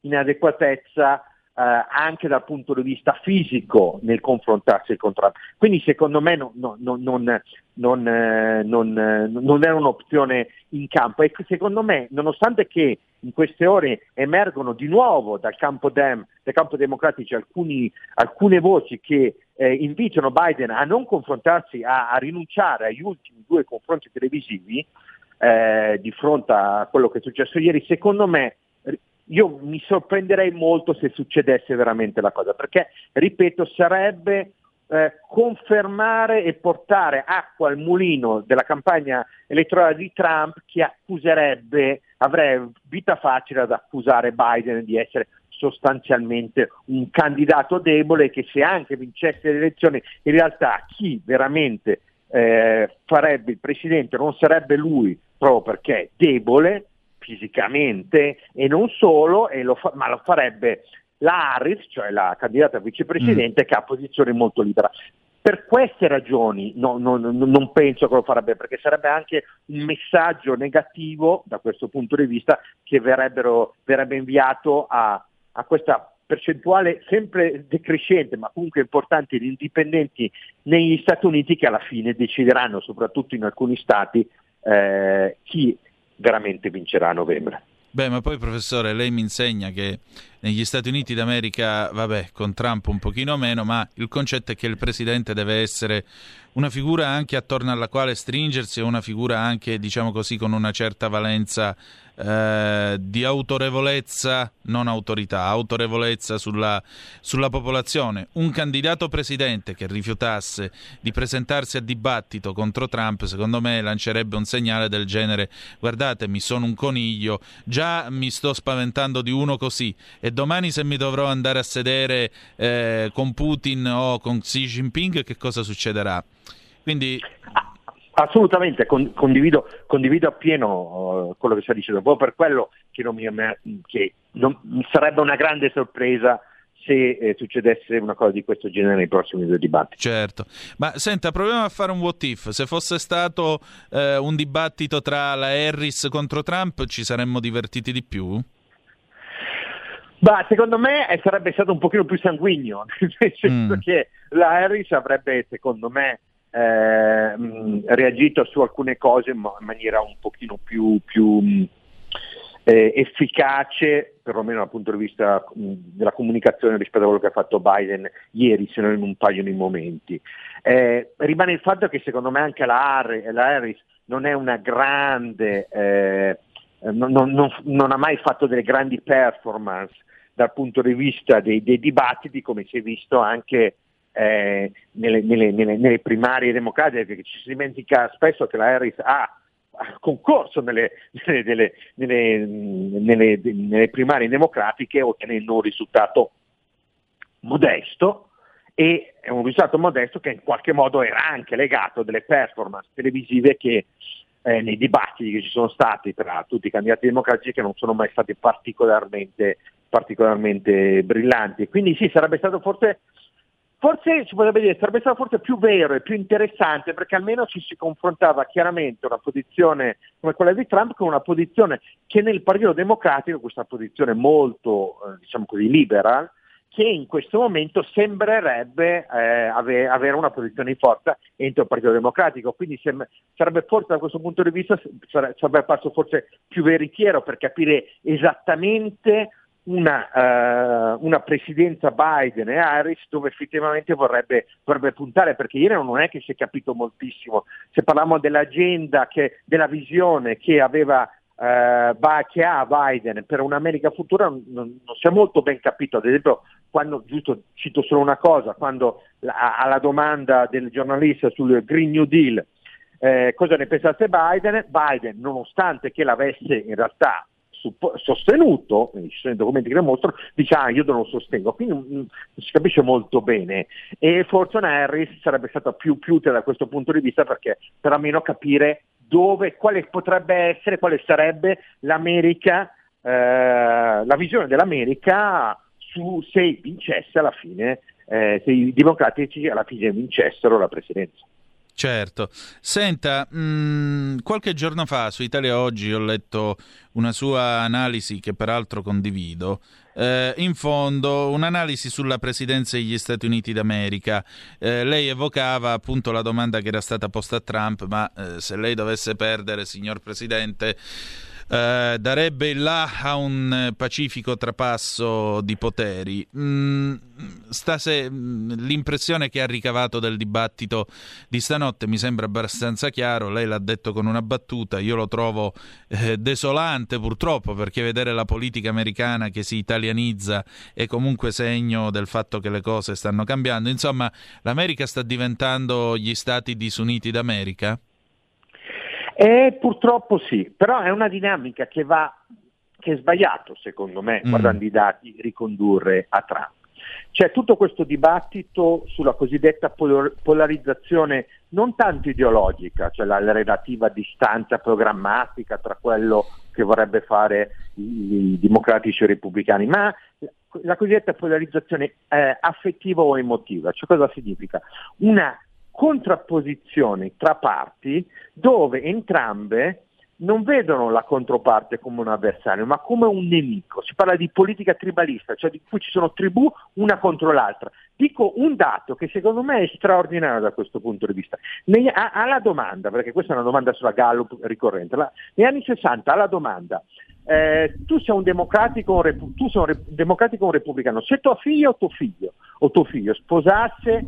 inadeguatezza eh, anche dal punto di vista fisico nel confrontarsi con Trump. Quindi secondo me no, no, no, non, non, eh, non, eh, non, era un'opzione in campo e secondo me nonostante che in queste ore emergono di nuovo dal campo, dem, dal campo democratico alcuni, alcune voci che eh, invitano Biden a non confrontarsi, a, a, rinunciare agli ultimi due confronti televisivi eh, di fronte a quello che è successo ieri, secondo me io mi sorprenderei molto se succedesse veramente la cosa, perché, ripeto, sarebbe eh, confermare e portare acqua al mulino della campagna elettorale di Trump che accuserebbe, avrebbe vita facile ad accusare Biden di essere sostanzialmente un candidato debole che se anche vincesse le elezioni in realtà chi veramente eh, farebbe il presidente non sarebbe lui proprio perché è debole fisicamente e non solo, e lo fa- ma lo farebbe la Harris, cioè la candidata vicepresidente, mm. che ha posizione molto libera. Per queste ragioni no, no, no, non penso che lo farebbe, perché sarebbe anche un messaggio negativo da questo punto di vista che verrebbe inviato a, a questa percentuale sempre decrescente ma comunque importante di indipendenti negli Stati Uniti che alla fine decideranno, soprattutto in alcuni stati, eh, chi veramente vincerà a novembre. Beh, ma poi professore, lei mi insegna che negli Stati Uniti d'America, vabbè, con Trump un pochino meno, ma il concetto è che il presidente deve essere una figura anche attorno alla quale stringersi, una figura anche, diciamo così, con una certa valenza eh, di autorevolezza, non autorità, autorevolezza sulla, sulla popolazione. Un candidato presidente che rifiutasse di presentarsi a dibattito contro Trump, secondo me lancerebbe un segnale del genere: guardate, mi sono un coniglio, già mi sto spaventando di uno così, e domani se mi dovrò andare a sedere eh, con Putin o con Xi Jinping, che cosa succederà? Quindi Assolutamente, con, condivido, condivido, appieno uh, quello che sta dicendo, proprio per quello che, non mi, che non, sarebbe una grande sorpresa se eh, succedesse una cosa di questo genere nei prossimi due dibattiti. Certo, ma senta, proviamo a fare un what if. Se fosse stato eh, un dibattito tra la Harris contro Trump, ci saremmo divertiti di più? Bah, secondo me eh, sarebbe stato un pochino più sanguigno, nel senso mm. che la Harris avrebbe, secondo me, eh, reagito su alcune cose in maniera un pochino più, più eh, efficace, perlomeno dal punto di vista della comunicazione rispetto a quello che ha fatto Biden ieri, se non in un paio di momenti. Eh, rimane il fatto che secondo me anche la, Harris non è una grande, eh, non, non, non, ha mai fatto delle grandi performance dal punto di vista dei, dei dibattiti, come si è visto anche eh, nelle, nelle, nelle, nelle, primarie democratiche, perché ci si dimentica spesso che la Harris ha concorso nelle, nelle, primarie democratiche ottenendo un risultato modesto e un risultato modesto che in qualche modo era anche legato a delle performance televisive che eh, nei dibattiti che ci sono stati tra tutti i candidati democratici che non sono mai stati particolarmente, particolarmente brillanti. Quindi sì, sarebbe stato forse Forse si potrebbe dire, sarebbe stato forse più vero e più interessante perché almeno ci si confrontava chiaramente una posizione come quella di Trump con una posizione che nel Partito Democratico, questa posizione molto, eh, diciamo così, liberal, che in questo momento sembrerebbe eh, ave- avere una posizione di forza entro il Partito Democratico, quindi sem- sarebbe forse da questo punto di vista sarebbe apparso forse più veritiero per capire esattamente una, uh, una, presidenza Biden e Harris dove effettivamente vorrebbe, vorrebbe, puntare, perché ieri non è che si è capito moltissimo. Se parliamo dell'agenda, che, della visione che aveva uh, che ha Biden per un'America futura non, non, si è molto ben capito, ad esempio quando, giusto cito solo una cosa, quando la, alla domanda del giornalista sul Green New Deal eh, cosa ne pensasse Biden, Biden nonostante che l'avesse in realtà sostenuto, ci sono i documenti che lo mostrano, dice ah io non lo sostengo, quindi non mm, si capisce molto bene e forse una Harris sarebbe stata più, più utile da questo punto di vista perché per almeno capire dove, quale potrebbe essere, quale sarebbe l'America, eh, la visione dell'America su se vincesse alla fine, eh, se i democratici alla fine vincessero la presidenza. Certo. Senta, mh, mm, qualche giorno fa su Italia Oggi ho letto una sua analisi che peraltro condivido. Eh, in fondo, un'analisi sulla presidenza degli Stati Uniti d'America. Eh, lei evocava appunto la domanda che era stata posta a Trump, ma eh, se lei dovesse perdere, signor Presidente, eh, darebbe il là a un eh, pacifico trapasso di poteri. Mm, stase, mm, l'impressione che ha ricavato del dibattito di stanotte mi sembra abbastanza chiaro. Lei l'ha detto con una battuta. Io lo trovo eh, desolante purtroppo perché vedere la politica americana che si italianizza è comunque segno del fatto che le cose stanno cambiando. Insomma, l'America sta diventando gli Stati disuniti d'America? Eh, purtroppo sì, però è una dinamica che va, che è sbagliato secondo me, mm. guardando i dati, ricondurre a Trump. C'è tutto questo dibattito sulla cosiddetta polarizzazione non tanto ideologica, cioè la relativa distanza programmatica tra quello che vorrebbe fare i, democratici e i repubblicani, ma la cosiddetta polarizzazione eh, affettiva o emotiva. Cioè cosa significa? Una contrapposizioni tra parti dove entrambe non vedono la controparte come un avversario, ma come un nemico. Si parla di politica tribalista, cioè di cui ci sono tribù una contro l'altra. Dico un dato che secondo me è straordinario da questo punto di vista. Negli, alla domanda, perché questa è una domanda sulla Gallup ricorrente, la, negli anni 60 alla domanda eh, tu sei un democratico un, tu sei un, re, democratico un repubblicano, se tuo figlio o tuo figlio o tuo figlio sposasse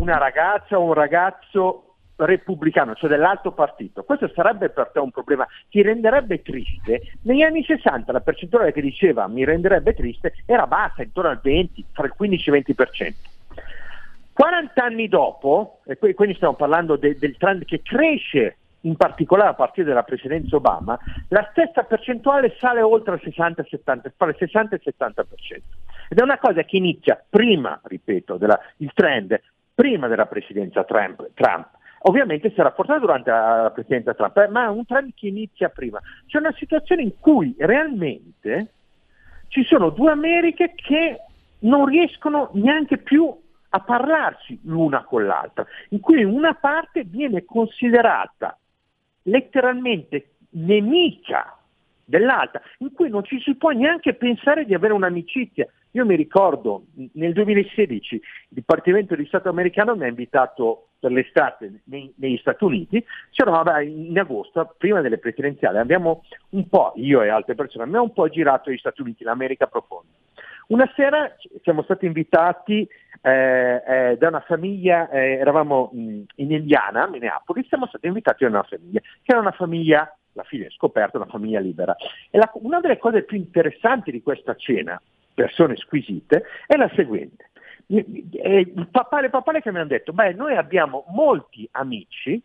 una ragazza o un ragazzo repubblicano, cioè dell'altro partito, questo sarebbe per te un problema, ti renderebbe triste. Negli anni 60 la percentuale che diceva mi renderebbe triste era bassa, intorno al 20, tra il 15 e il 20%. 40 anni dopo, e quindi stiamo parlando de, del trend che cresce in particolare a partire dalla presidenza Obama, la stessa percentuale sale oltre il 60-70%, fra il 60 e il 70%. Ed è una cosa che inizia prima, ripeto, della, il trend, prima della presidenza Trump, Trump ovviamente si è rafforzato durante la presidenza Trump, eh, ma un trend che inizia prima. C'è una situazione in cui realmente ci sono due Americhe che non riescono neanche più a parlarsi l'una con l'altra, in cui una parte viene considerata letteralmente nemica dell'altra, in cui non ci si può neanche pensare di avere un'amicizia. Io mi ricordo nel 2016 il Dipartimento di Stato americano mi ha invitato per l'estate nei, negli Stati Uniti, c'era in agosto, prima delle presidenziali, abbiamo un po', io e altre persone, abbiamo un po' girato gli Stati Uniti, l'America profonda. Una sera siamo stati invitati eh, eh, da una famiglia, eh, eravamo in, in Indiana, Minneapolis, siamo stati invitati da una famiglia, che era una famiglia, la fine scoperta, una famiglia libera. La, una delle cose più interessanti di questa cena, persone squisite, è la seguente. Il papà e papà che mi hanno detto, beh, noi abbiamo molti amici,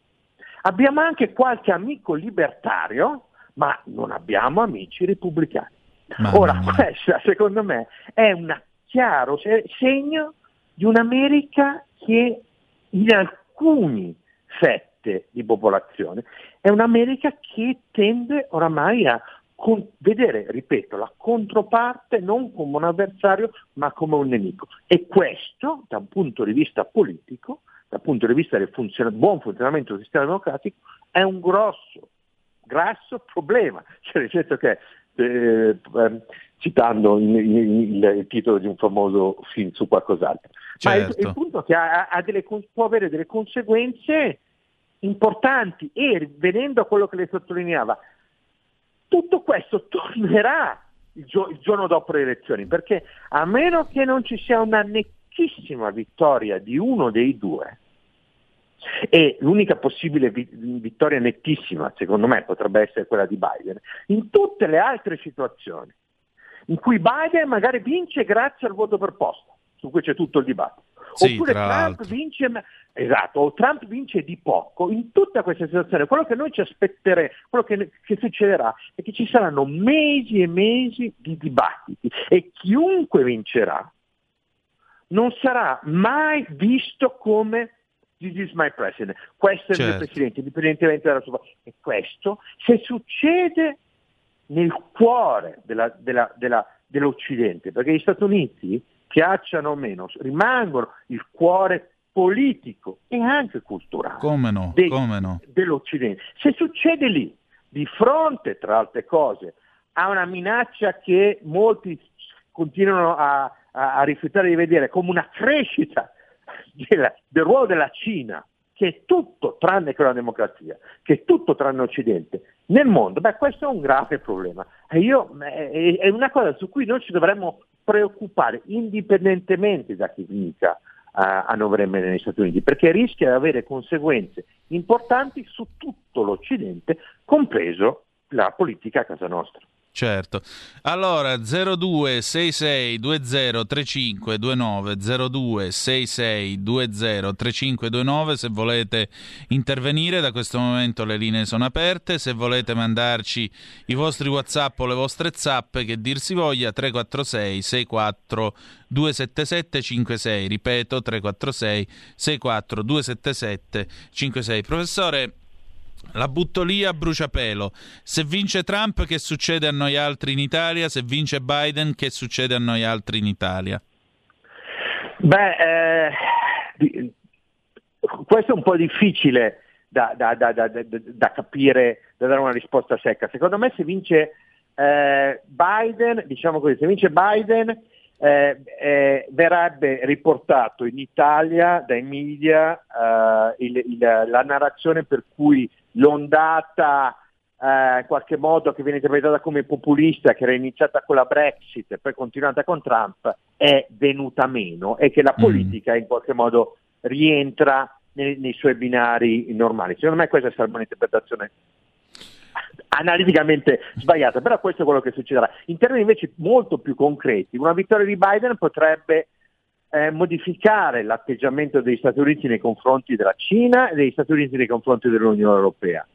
abbiamo anche qualche amico libertario, ma non abbiamo amici repubblicani. Mamma Ora, mia. questa secondo me è un chiaro segno di un'America che in alcuni fette di popolazione è un'America che tende oramai a con, vedere, ripeto, la controparte non come un avversario ma come un nemico. E questo, da un punto di vista politico, dal punto di vista del funzion- buon funzionamento del sistema democratico, è un grosso, grasso problema. Cioè, nel senso che eh, ehm, citando il, il, il, titolo di un famoso film su qualcos'altro. Certo. Ma il, il, certo. punto è che ha, ha delle, può avere delle conseguenze importanti e venendo a quello che lei sottolineava, tutto questo tornerà il, gio- il giorno dopo le elezioni, perché a meno che non ci sia una nettissima vittoria di uno dei due, e l'unica possibile vittoria nettissima, secondo me, potrebbe essere quella di Biden. In tutte le altre situazioni in cui Biden magari vince grazie al voto per posta, su cui c'è tutto il dibattito. Sì, Oppure Trump l'altro. vince, esatto, o Trump vince di poco. In tutta questa situazione, quello che noi ci aspetteremo, quello che, che succederà è che ci saranno mesi e mesi di dibattiti e chiunque vincerà non sarà mai visto come This is my president. Questo è certo. il mio certo. presidente, indipendentemente dalla sua... E questo, se succede nel cuore della, della, della, dell'Occidente, perché gli Stati Uniti, piacciono o meno, rimangono il cuore politico e anche culturale come no, dei, come no. dell'Occidente. Se succede lì, di fronte, tra altre cose, a una minaccia che molti continuano a, a, a rifiutare di vedere come una crescita del, del ruolo della Cina, che è tutto tranne che una democrazia, che è tutto tranne l'Occidente, nel mondo, beh questo è un grave problema. E io, è, è una cosa su cui noi ci dovremmo preoccupare indipendentemente da chi vinca a, a novembre negli Stati Uniti, perché rischia di avere conseguenze importanti su tutto l'Occidente, compreso la politica a casa nostra. Certo. Allora 0266203529 0266203529 se volete intervenire da questo momento le linee sono aperte, se volete mandarci i vostri WhatsApp o le vostre zappe che dir si voglia 346 64 277 56 ripeto 346 64 277 56 Professore la butto lì a bruciapelo. Se vince Trump, che succede a noi altri in Italia? Se vince Biden, che succede a noi altri in Italia? Beh, eh, questo è un po' difficile da, da, da, da, capire, da dare una risposta secca. Secondo me se vince eh, Biden, diciamo così, se vince Biden eh, eh, verrebbe riportato in Italia dai media eh, il, il, la narrazione per cui l'ondata eh, in qualche modo che viene interpretata come populista, che era iniziata con la Brexit e poi continuata con Trump, è venuta meno e che la mm. politica mm. in qualche modo rientra nei, nei, suoi binari normali. Secondo me questa sarebbe un'interpretazione analiticamente sbagliata, però questo è quello che succederà. In termini invece molto più concreti, una vittoria di Biden potrebbe eh, modificare l'atteggiamento degli Stati Uniti nei confronti della Cina e degli Stati Uniti nei confronti dell'Unione Europea.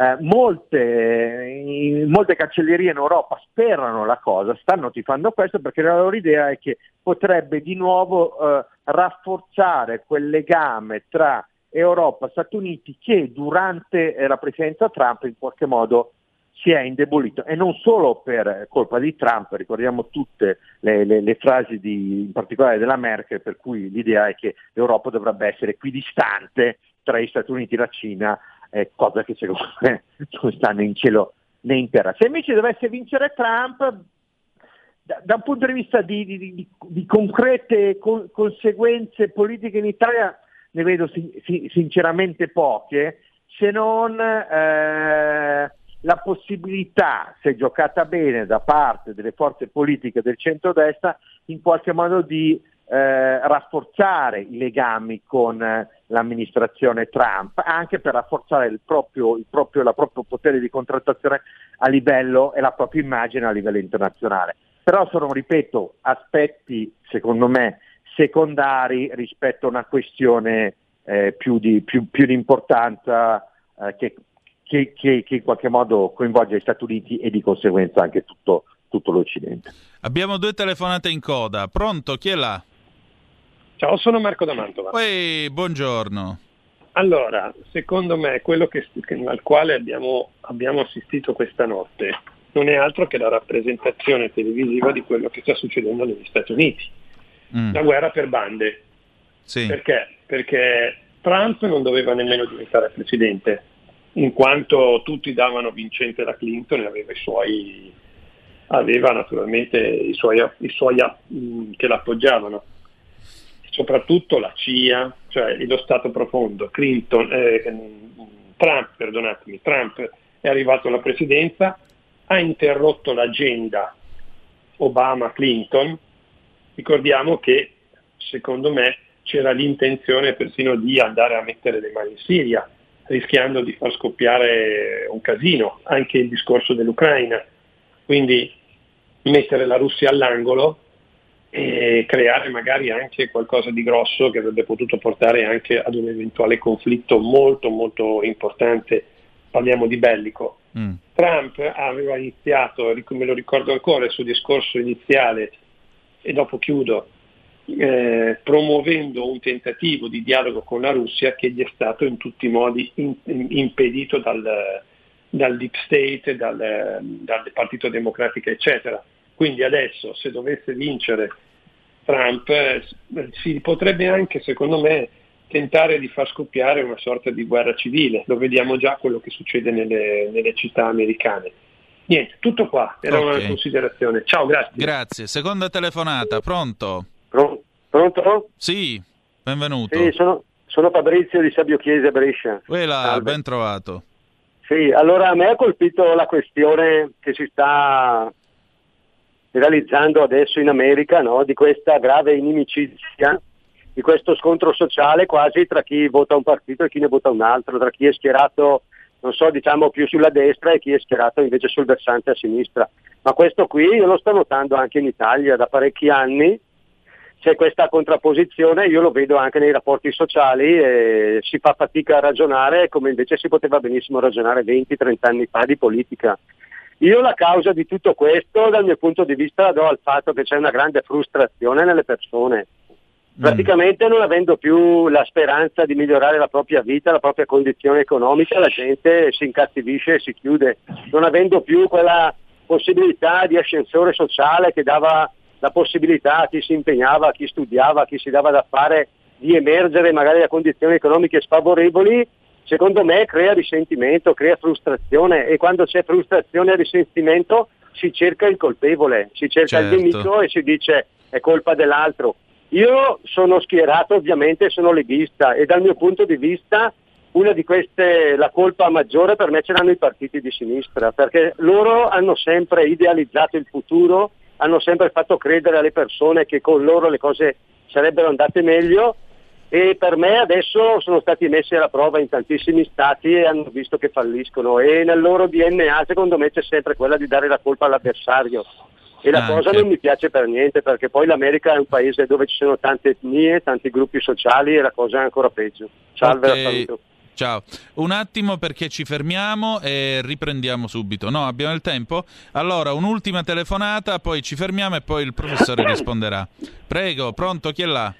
Eh, molte, molte, cancellerie in Europa sperano la cosa, stanno tifando questo perché la loro idea è che potrebbe di nuovo eh, rafforzare quel legame tra Europa, Stati Uniti che durante la presidenza Trump in qualche modo si è indebolito e non solo per colpa di Trump, ricordiamo tutte le, le, le, frasi di, in particolare della Merkel per cui l'idea è che l'Europa dovrebbe essere equidistante tra gli Stati Uniti e la Cina, eh, cosa che secondo me non sta né in cielo né in terra. Se invece dovesse vincere Trump, da, da un punto di vista di, di, di, concrete co- conseguenze politiche in Italia ne vedo sin- sin- sinceramente poche, se non... Eh, la possibilità, se giocata bene da parte delle forze politiche del centrodestra, in qualche modo di eh, rafforzare i legami con eh, l'amministrazione Trump, anche per rafforzare il proprio, il proprio, la proprio potere di contrattazione a livello e la propria immagine a livello internazionale. Però sono, ripeto, aspetti, secondo me, secondari rispetto a una questione eh, più, di, più, più, di, importanza eh, che che, che, che, in qualche modo coinvolge gli Stati Uniti e di conseguenza anche tutto, tutto l'Occidente. Abbiamo due telefonate in coda. Pronto? Chi è là? Ciao, sono Marco da Mantova. Ehi, buongiorno. Allora, secondo me quello che, al quale abbiamo, abbiamo assistito questa notte non è altro che la rappresentazione televisiva di quello che sta succedendo negli Stati Uniti. Mm. La guerra per bande. Sì. Perché? Perché Trump non doveva nemmeno diventare presidente, in quanto tutti davano vincente la Clinton e aveva, suoi, aveva naturalmente i suoi, i suoi mh, che l'appoggiavano. Soprattutto la CIA, cioè lo Stato profondo, Clinton, eh, Trump, perdonatemi, Trump è arrivato alla presidenza, ha interrotto l'agenda Obama-Clinton. Ricordiamo che secondo me c'era l'intenzione persino di andare a mettere le mani in Siria, rischiando di far scoppiare un casino, anche il discorso dell'Ucraina. Quindi mettere la Russia all'angolo e creare magari anche qualcosa di grosso che avrebbe potuto portare anche ad un eventuale conflitto molto molto importante, parliamo di bellico. Mm. Trump aveva iniziato, me lo ricordo ancora, il suo discorso iniziale, e dopo chiudo, eh, promuovendo un tentativo di dialogo con la Russia che gli è stato in tutti i modi in, in, impedito dal, dal, Deep State, dal, dal Partito Democratico, eccetera. Quindi adesso se dovesse vincere Trump eh, si potrebbe anche, secondo me, tentare di far scoppiare una sorta di guerra civile. Lo vediamo già quello che succede nelle, nelle città americane. Niente, tutto qua, era okay. una considerazione. Ciao, grazie. Grazie. Seconda telefonata, pronto? Pronto? Sì, benvenuto. Sì, sono, sono Fabrizio di Sabio Chiese Brescia. Quella, ben trovato. Sì, allora a me ha colpito la questione che si sta realizzando adesso in America, no? di questa grave inimicizia, di questo scontro sociale quasi tra chi vota un partito e chi ne vota un altro, tra chi è schierato, non so, diciamo più sulla destra e chi è schierato invece sul versante a sinistra. Ma questo qui io lo sto notando anche in Italia da parecchi anni c'è questa contrapposizione, io lo vedo anche nei rapporti sociali, eh, si fa fatica a ragionare come invece si poteva benissimo ragionare 20-30 anni fa di politica. Io la causa di tutto questo dal mio punto di vista la do al fatto che c'è una grande frustrazione nelle persone. Mm. Praticamente non avendo più la speranza di migliorare la propria vita, la propria condizione economica, la gente si incattivisce e si chiude, non avendo più quella possibilità di ascensore sociale che dava la possibilità a chi si impegnava, a chi studiava, a chi si dava da fare di emergere magari da condizioni economiche sfavorevoli, secondo me crea risentimento, crea frustrazione e quando c'è frustrazione e risentimento si cerca il colpevole, si cerca certo. il nemico e si dice è colpa dell'altro. Io sono schierato ovviamente, sono leghista e dal mio punto di vista una di queste, la colpa maggiore per me ce l'hanno i partiti di sinistra, perché loro hanno sempre idealizzato il futuro hanno sempre fatto credere alle persone che con loro le cose sarebbero andate meglio e per me adesso sono stati messi alla prova in tantissimi stati e hanno visto che falliscono e nel loro DNA secondo me c'è sempre quella di dare la colpa all'avversario e la Anche. cosa non mi piace per niente perché poi l'America è un paese dove ci sono tante etnie, tanti gruppi sociali e la cosa è ancora peggio. Salve, okay. saluto. Ciao, un attimo perché ci fermiamo e riprendiamo subito. No, abbiamo il tempo? Allora, un'ultima telefonata, poi ci fermiamo e poi il professore risponderà. Prego, pronto, chi è là?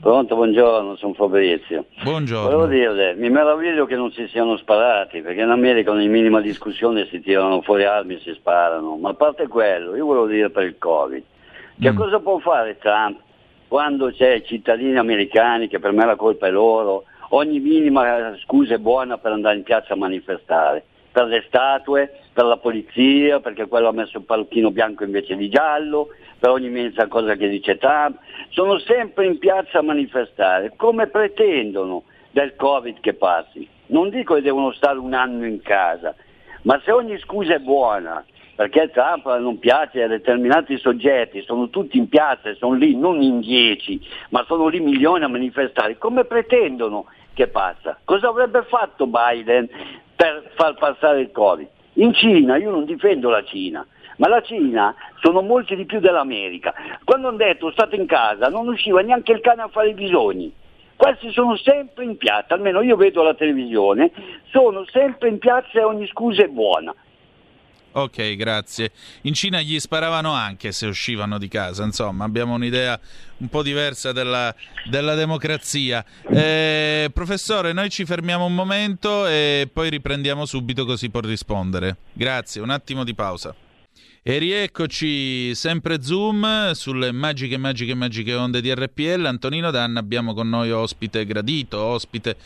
Pronto, buongiorno, sono Fabrizio. Buongiorno. Volevo dirle, mi meraviglio che non si siano sparati, perché in America ogni minima discussione si tirano fuori armi e si sparano. Ma a parte quello, io volevo dire per il Covid, che Mm. cosa può fare Trump quando c'è cittadini americani, che per me la colpa è loro, ogni minima scusa è buona per andare in piazza a manifestare? Per le statue, per la polizia, perché quello ha messo il palchino bianco invece di giallo, per ogni mezza cosa che dice Trump, sono sempre in piazza a manifestare, come pretendono del Covid che passi. Non dico che devono stare un anno in casa, ma se ogni scusa è buona, perché Trump non piace a determinati soggetti, sono tutti in piazza e sono lì non in dieci, ma sono lì milioni a manifestare, come pretendono che passa? Cosa avrebbe fatto Biden per far passare il Covid? In Cina, io non difendo la Cina, ma la Cina sono molti di più dell'America. Quando hanno detto state in casa non usciva neanche il cane a fare i bisogni. Questi sono sempre in piazza, almeno io vedo la televisione, sono sempre in piazza e ogni scusa è buona. Ok, grazie. In Cina gli sparavano anche se uscivano di casa, insomma, abbiamo un'idea un po' diversa della, della democrazia. Eh, professore, noi ci fermiamo un momento e poi riprendiamo subito così può rispondere. Grazie, un attimo di pausa. E rieccoci sempre Zoom sulle magiche, magiche, magiche onde di RPL. Antonino Danna abbiamo con noi ospite gradito, ospite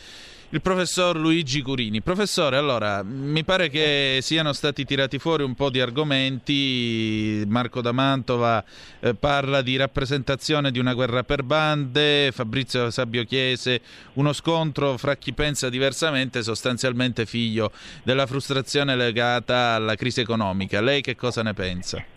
il professor Luigi Curini. Professore, allora, mi pare che siano stati tirati fuori un po' di argomenti. Marco da Mantova eh, parla di rappresentazione di una guerra per bande, Fabrizio Sabio Chiese, uno scontro fra chi pensa diversamente, sostanzialmente figlio della frustrazione legata alla crisi economica. Lei che cosa ne pensa?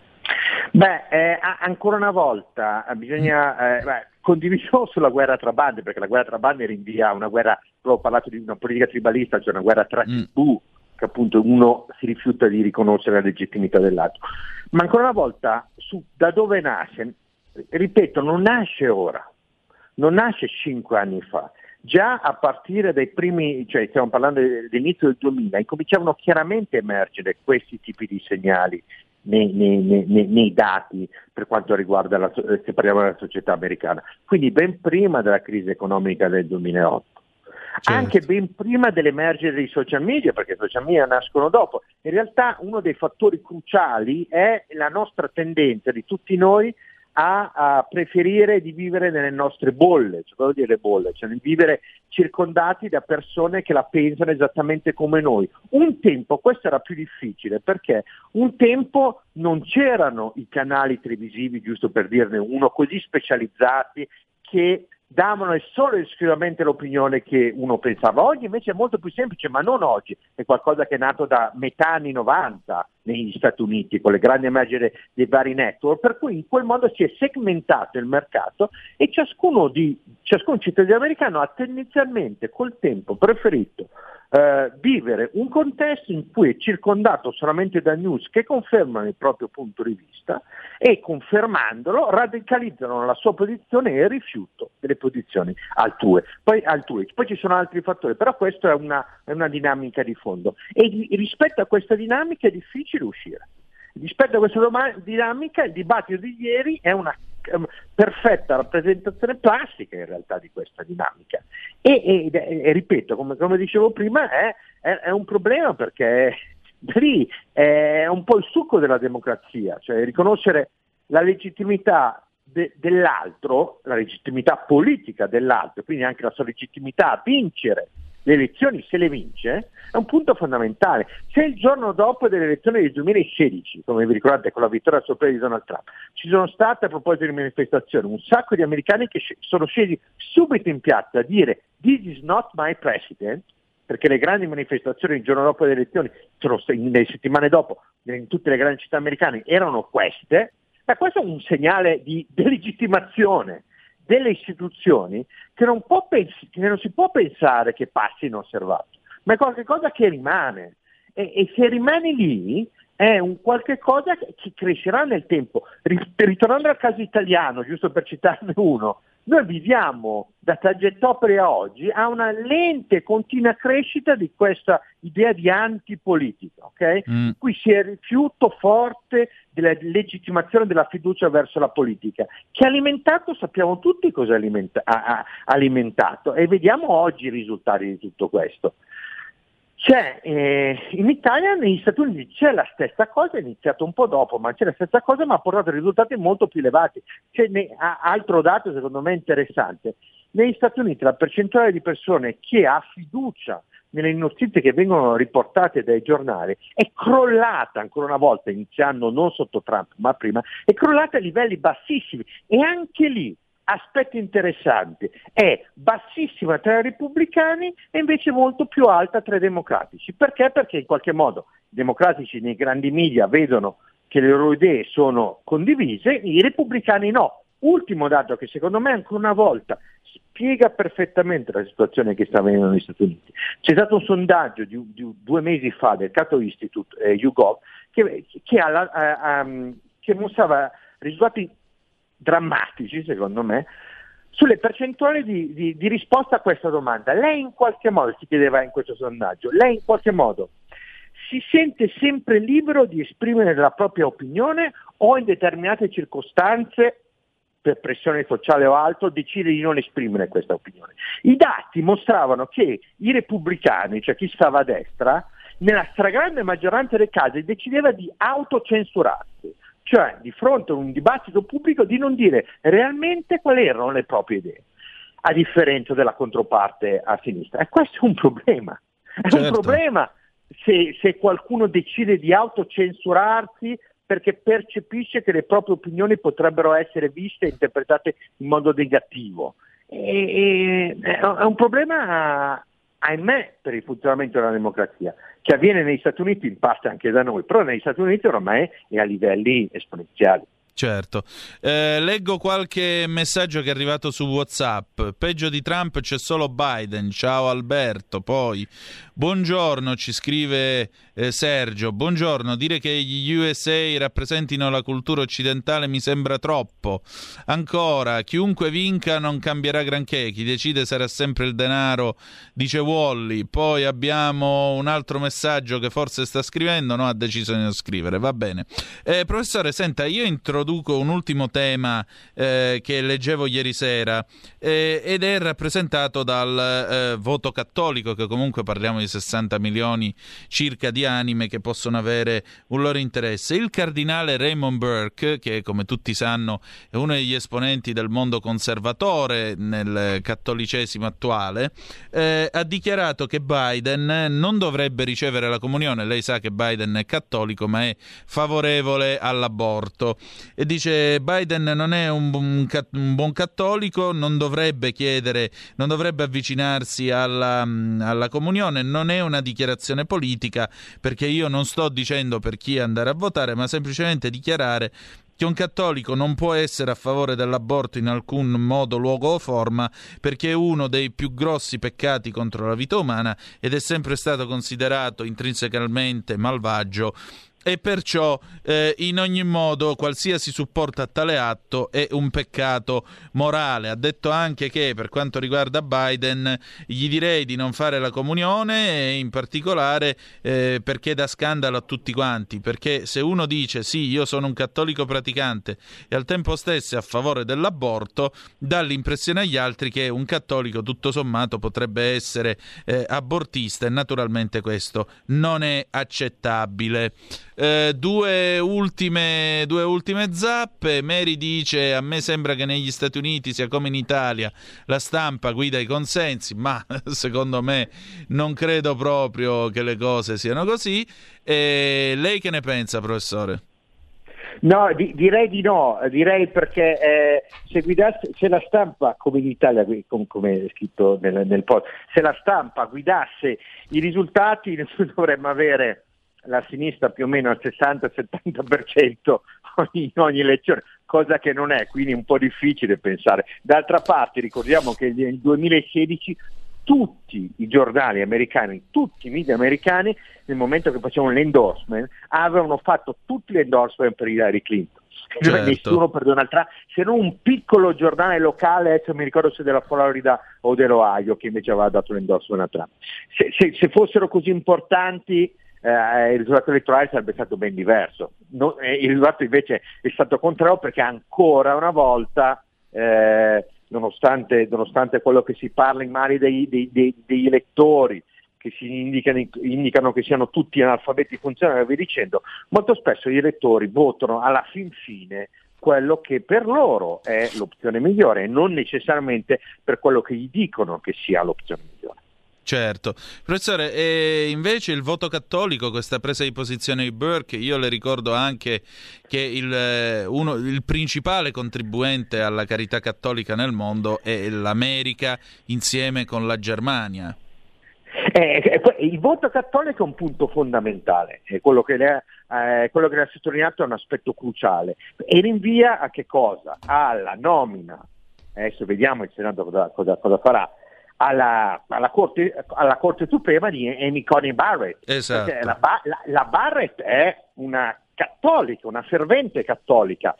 Beh, eh, ancora una volta bisogna eh, beh, condiviso sulla guerra tra bande, perché la guerra tra bande rinvia a una guerra, ho parlato di una politica tribalista, cioè una guerra tra Mm. tribù, che appunto uno si rifiuta di riconoscere la legittimità dell'altro. Ma ancora una volta, su, da dove nasce? Ripeto, non nasce ora, non nasce cinque anni fa. Già a partire dai primi, cioè stiamo parlando dell'inizio del 2000, incominciavano chiaramente a emergere questi tipi di segnali nei, nei, nei, nei, dati per quanto riguarda la, se parliamo della società americana, quindi ben prima della crisi economica del 2008. Certo. Anche ben prima dell'emergere dei social media, perché i social media nascono dopo. In realtà uno dei fattori cruciali è la nostra tendenza di tutti noi a, a, preferire di vivere nelle nostre bolle, cioè cosa dire bolle, cioè di vivere circondati da persone che la pensano esattamente come noi. Un tempo questo era più difficile perché un tempo non c'erano i canali televisivi, giusto per dirne uno, così specializzati che davano solo e esclusivamente l'opinione che uno pensava. Oggi invece è molto più semplice, ma non oggi, è qualcosa che è nato da metà anni 90 negli Stati Uniti con le grandi emergere dei vari network, per cui in quel modo si è segmentato il mercato e ciascuno, di, ciascun cittadino americano ha tendenzialmente col tempo preferito eh, vivere un contesto in cui è circondato solamente da news che confermano il proprio punto di vista e confermandolo radicalizzano la sua posizione e il rifiuto delle posizioni altrui. Poi, altrui. Poi ci sono altri fattori, però questa è una, è una dinamica di fondo e rispetto a questa dinamica è difficile uscire. Rispetto a questa doma- dinamica il dibattito di ieri è una um, perfetta rappresentazione plastica in realtà di questa dinamica. E, e, e, e ripeto, come, come, dicevo prima, è, è, è un problema perché lì è un po' il succo della democrazia, cioè riconoscere la legittimità de, dell'altro, la legittimità politica dell'altro, quindi anche la sua legittimità a vincere le elezioni, se le vince, è un punto fondamentale. Se il giorno dopo delle elezioni del 2016, come vi ricordate con la vittoria sorpresa di Donald Trump, ci sono state a proposito di manifestazioni un sacco di americani che sono scesi subito in piazza a dire this is not my president, perché le grandi manifestazioni il giorno dopo le elezioni, nelle settimane dopo, in tutte le grandi città americane, erano queste, ma questo è un segnale di delegittimazione delle istituzioni che non, pens- che non, si può pensare che passi inosservato, ma è qualcosa che rimane e, e se rimane lì è un qualche cosa che crescerà nel tempo. Ritornando al caso italiano, giusto per citarne uno, Noi viviamo da Tangentopoli a oggi a una lenta e continua crescita di questa idea di antipolitica. Okay? Mm. Qui si è rifiuto forte della legittimazione della fiducia verso la politica, che ha alimentato, sappiamo tutti cosa ha alimentato e vediamo oggi i risultati di tutto questo. C'è eh, in Italia, negli Stati Uniti c'è la stessa cosa, è iniziato un po' dopo, ma c'è la stessa cosa, ma ha portato risultati molto più elevati. C'è ne, altro dato secondo me interessante. Negli Stati Uniti la percentuale di persone che ha fiducia nelle notizie che vengono riportate dai giornali è crollata ancora una volta, iniziando non sotto Trump ma prima, è crollata a livelli bassissimi e anche lì aspetto interessante, è bassissima tra i repubblicani e invece molto più alta tra i democratici. Perché? Perché in qualche modo i democratici nei grandi media vedono che le loro idee sono condivise, i repubblicani no. Ultimo dato che secondo me ancora una volta spiega perfettamente la situazione che sta avvenendo negli Stati Uniti. C'è stato un sondaggio di, di due mesi fa del Cato Institute, eh, YouGov, che, che, ha, um, che mostrava risultati drammatici, secondo me, sulle percentuali di, di, di, risposta a questa domanda. Lei in qualche modo, si chiedeva in questo sondaggio, lei in qualche modo si sente sempre libero di esprimere la propria opinione o in determinate circostanze, per pressione sociale o altro, decide di non esprimere questa opinione. I dati mostravano che i repubblicani, cioè chi stava a destra, nella stragrande maggioranza dei casi decideva di autocensurarsi cioè di fronte a un dibattito pubblico di non dire realmente quali erano le proprie idee, a differenza della controparte a sinistra. E questo è un problema. È certo. un problema se, se qualcuno decide di autocensurarsi perché percepisce che le proprie opinioni potrebbero essere viste e interpretate in modo negativo. E, e, è un problema ahimè, per il funzionamento della democrazia, che avviene negli Stati Uniti, in parte anche da noi, però negli Stati Uniti ormai è a livelli esponenziali. Certo. Eh, leggo qualche messaggio che è arrivato su WhatsApp. Peggio di Trump c'è solo Biden. Ciao Alberto. Poi, buongiorno, ci scrive eh, Sergio. Buongiorno, dire che gli USA rappresentino la cultura occidentale mi sembra troppo. Ancora, chiunque vinca non cambierà granché. Chi decide sarà sempre il denaro, dice Wally. Poi abbiamo un altro messaggio che forse sta scrivendo, no? Ha deciso di non scrivere. Va bene. Eh, professore, senta, io introduco un ultimo tema eh, che leggevo ieri sera eh, ed è rappresentato dal eh, voto cattolico, che comunque parliamo di 60 milioni circa di anime che possono avere un loro interesse. Il cardinale Raymond Burke, che come tutti sanno è uno degli esponenti del mondo conservatore nel cattolicesimo attuale, eh, ha dichiarato che Biden non dovrebbe ricevere la comunione. Lei sa che Biden è cattolico, ma è favorevole all'aborto e dice Biden non è un, un, un buon cattolico, non dovrebbe chiedere, non dovrebbe avvicinarsi alla, alla comunione, non è una dichiarazione politica perché io non sto dicendo per chi andare a votare, ma semplicemente dichiarare che un cattolico non può essere a favore dell'aborto in alcun modo, luogo o forma perché è uno dei più grossi peccati contro la vita umana ed è sempre stato considerato intrinsecamente malvagio e perciò eh, in ogni modo qualsiasi supporto a tale atto è un peccato morale. Ha detto anche che per quanto riguarda Biden gli direi di non fare la comunione in particolare eh, perché dà scandalo a tutti quanti, perché se uno dice sì io sono un cattolico praticante e al tempo stesso è a favore dell'aborto, dà l'impressione agli altri che un cattolico tutto sommato potrebbe essere eh, abortista e naturalmente questo non è accettabile. Eh, due, ultime, due ultime zappe. Mary dice: A me sembra che negli Stati Uniti sia come in Italia, la stampa guida i consensi, ma secondo me non credo proprio che le cose siano così. E lei che ne pensa, professore? No, di, direi di no, direi perché eh, se, guidasse, se la stampa, come in Italia, come è scritto nel, nel post, se la stampa guidasse i risultati, dovremmo avere la sinistra più o meno al 60-70% in ogni elezione, cosa che non è, quindi un po' difficile pensare. D'altra parte ricordiamo che nel 2016 tutti i giornali americani, tutti i media americani, nel momento che facevano l'endorsement, avevano fatto tutti l'endorsement per Hillary Clinton. certo. nessuno per Donald Trump, se non un piccolo giornale locale, adesso mi ricordo se della Florida o dell'Ohio, che invece aveva dato l'endorsement a Trump. Se, se, se fossero così importanti, eh, il risultato elettorale sarebbe stato ben diverso. No, eh, il risultato invece è stato contrario perché ancora una volta, eh, nonostante, nonostante, quello che si parla in mani dei, dei, dei, degli elettori, che si indicano, indicano, che siano tutti analfabeti funzionali via dicendo, molto spesso gli elettori votano alla fin fine quello che per loro è l'opzione migliore e non necessariamente per quello che gli dicono che sia l'opzione migliore. Certo. Professore, e invece il voto cattolico, questa presa di posizione di Burke, io le ricordo anche che il, eh, uno, il principale contribuente alla carità cattolica nel mondo è l'America insieme con la Germania. Eh, eh il voto cattolico è un punto fondamentale, quello che lei, eh, ha sottolineato è un aspetto cruciale e rinvia a che cosa? Alla nomina, adesso vediamo il Senato cosa, cosa farà, alla, alla, corte, alla, Corte, Suprema di Amy Coney Barrett. Esatto. La, la, la, Barrett è una cattolica, una fervente cattolica.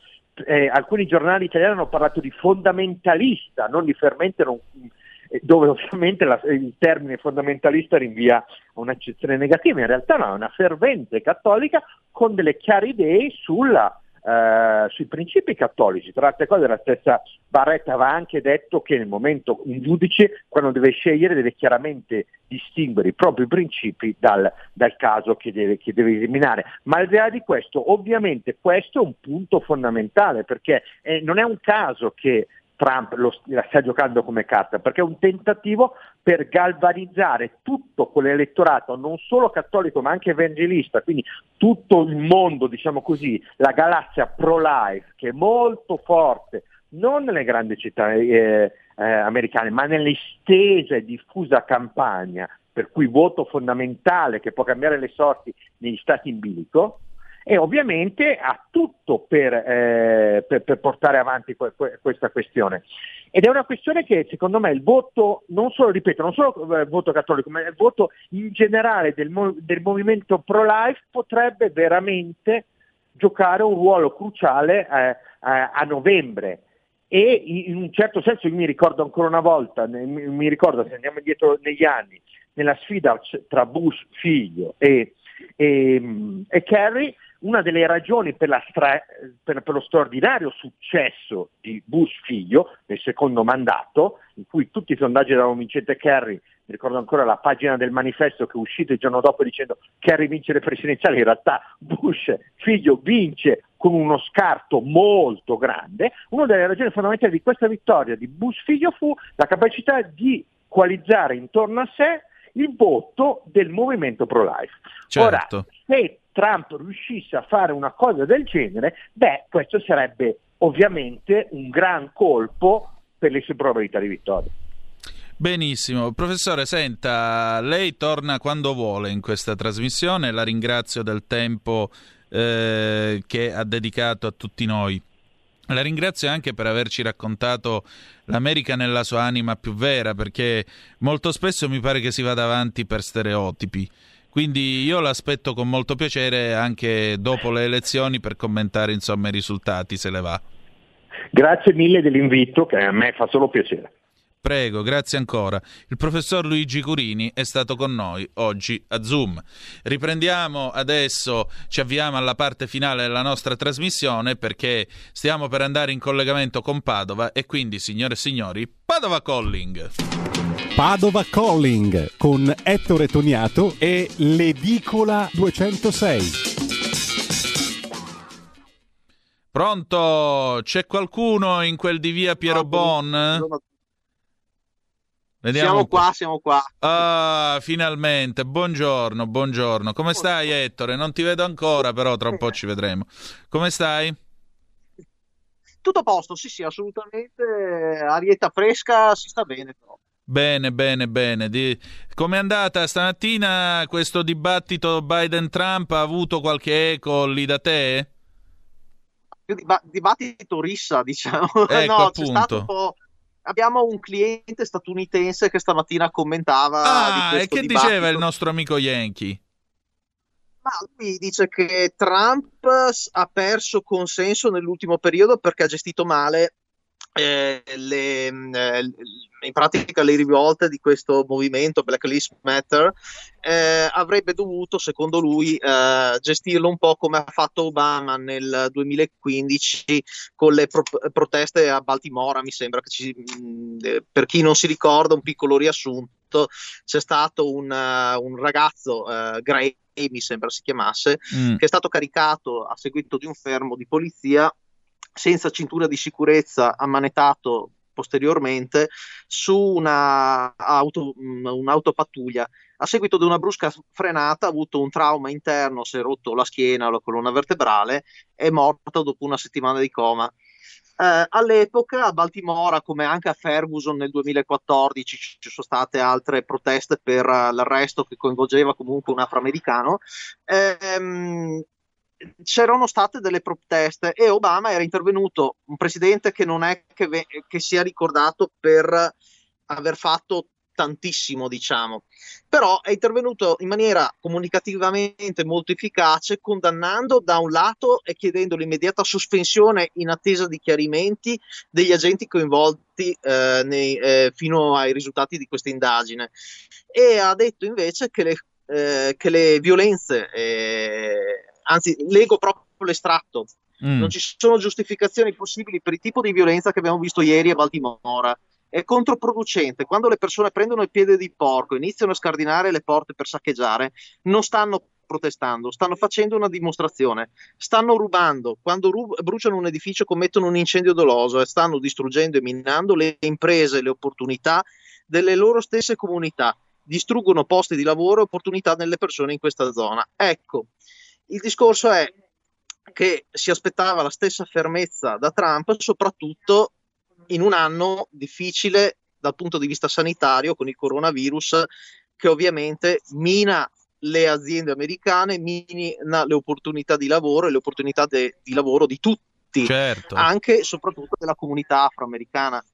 Eh, alcuni giornali italiani hanno parlato di fondamentalista, non di fervente, non, dove ovviamente la, il termine fondamentalista rinvia a un'accezione negativa. In realtà no, è una fervente cattolica con delle chiare idee sulla eh, sui principi cattolici. Tra altre cose la stessa Barretta aveva anche detto che nel momento un giudice quando deve scegliere deve chiaramente distinguere i propri principi dal, dal caso che deve, che deve, eliminare. Ma al di là di questo, ovviamente questo è un punto fondamentale perché eh, non è un caso che Trump lo, la sta giocando come carta, perché è un tentativo per galvanizzare tutto quell'elettorato, non solo cattolico ma anche evangelista, quindi tutto il mondo, diciamo così, la galassia pro-life, che è molto forte, non nelle grandi città eh, eh, americane, ma nell'estesa e diffusa campagna, per cui voto fondamentale che può cambiare le sorti negli stati in bilico, e ovviamente ha tutto per, eh, per, per portare avanti que, que, questa questione. Ed è una questione che secondo me il voto, non solo, ripeto, non solo il voto cattolico, ma il voto in generale del, del movimento pro-life potrebbe veramente giocare un ruolo cruciale eh, a novembre. E in un certo senso io mi ricordo ancora una volta, mi ricordo se andiamo indietro negli anni, nella sfida tra Bush figlio e, e, e Kerry, una delle ragioni per, stra- per, per, lo straordinario successo di Bush figlio nel secondo mandato, in cui tutti i sondaggi davano vincente Kerry, mi ricordo ancora la pagina del manifesto che è uscito il giorno dopo dicendo Kerry vince le presidenziali, in realtà Bush figlio vince con uno scarto molto grande, una delle ragioni fondamentali di questa vittoria di Bush figlio fu la capacità di coalizzare intorno a sé il voto del movimento pro-life. Certo. Ora, se Trump riuscisse a fare una cosa del genere, beh, questo sarebbe ovviamente un gran colpo per le sue probabilità di vittoria. Benissimo, professore, senta, lei torna quando vuole in questa trasmissione, la ringrazio del tempo eh, che ha dedicato a tutti noi. La ringrazio anche per averci raccontato l'America nella sua anima più vera, perché molto spesso mi pare che si vada avanti per stereotipi. Quindi io l'aspetto con molto piacere anche dopo le elezioni per commentare insomma, i risultati, se le va. Grazie mille dell'invito, che a me fa solo piacere. Prego, grazie ancora. Il professor Luigi Curini è stato con noi oggi a Zoom. Riprendiamo adesso, ci avviamo alla parte finale della nostra trasmissione perché stiamo per andare in collegamento con Padova e quindi, signore e signori, Padova Calling. Padova Calling con Ettore Toniato e l'Edicola 206. Pronto? C'è qualcuno in quel di via Piero Bon? Vediamo siamo qua, siamo qua. Ah, finalmente. Buongiorno, buongiorno. Come stai, Ettore? Non ti vedo ancora, però tra un po' ci vedremo. Come stai? Tutto a posto, sì, sì, assolutamente. Arietta fresca, si sta bene, però. Bene, bene, bene. Di... Com'è andata stamattina questo dibattito Biden-Trump? Ha avuto qualche eco lì da te? Dibattito rissa, diciamo. Ecco, no, appunto. c'è stato un po' abbiamo un cliente statunitense che stamattina commentava. Ah, e che dibattito. diceva il nostro amico Yankee? Ma lui dice che Trump ha perso consenso nell'ultimo periodo perché ha gestito male eh, le, eh, in pratica le rivolte di questo movimento Black Lives Matter eh, avrebbe dovuto, secondo lui, eh, gestirlo un po' come ha fatto Obama nel 2015 con le pro- proteste a Baltimora, mi sembra che ci, mm, eh, per chi non si ricorda, un piccolo riassunto, c'è stato un, uh, un ragazzo, uh, Gray mi sembra si chiamasse, mm. che è stato caricato a seguito di un fermo di polizia senza cintura di sicurezza, ammanetato posteriormente su una auto, un'autopattuglia. A seguito di una brusca frenata ha avuto un trauma interno, si è rotto la schiena la colonna vertebrale, è morto dopo una settimana di coma. Eh, all'epoca a Baltimora, come anche a Ferguson nel 2014, ci sono state altre proteste per l'arresto che coinvolgeva comunque un afroamericano. Ehm, c'erano state delle proteste e Obama era intervenuto, un presidente che non è che, ve- che sia ricordato per aver fatto tantissimo, diciamo, però è intervenuto in maniera comunicativamente molto efficace, condannando da un lato e chiedendo l'immediata sospensione in attesa di chiarimenti degli agenti coinvolti eh, nei, eh, fino ai risultati di questa indagine. E ha detto invece che le, eh, che le violenze eh, anzi leggo proprio l'estratto. Mm. Non ci sono giustificazioni possibili per il tipo di violenza che abbiamo visto ieri a Baltimora. È controproducente. Quando le persone prendono il piede di porco e iniziano a scardinare le porte per saccheggiare, non stanno protestando, stanno facendo una dimostrazione, stanno rubando, quando rub- bruciano un edificio commettono un incendio doloso e stanno distruggendo e minando le imprese e le opportunità delle loro stesse comunità, distruggono posti di lavoro e opportunità delle persone in questa zona. Ecco, il discorso è che si aspettava la stessa fermezza da Trump, soprattutto in un anno difficile dal punto di vista sanitario con il coronavirus, che ovviamente mina le aziende americane, mina le opportunità di lavoro e le opportunità de- di lavoro di tutti, certo. anche e soprattutto della comunità afroamericana.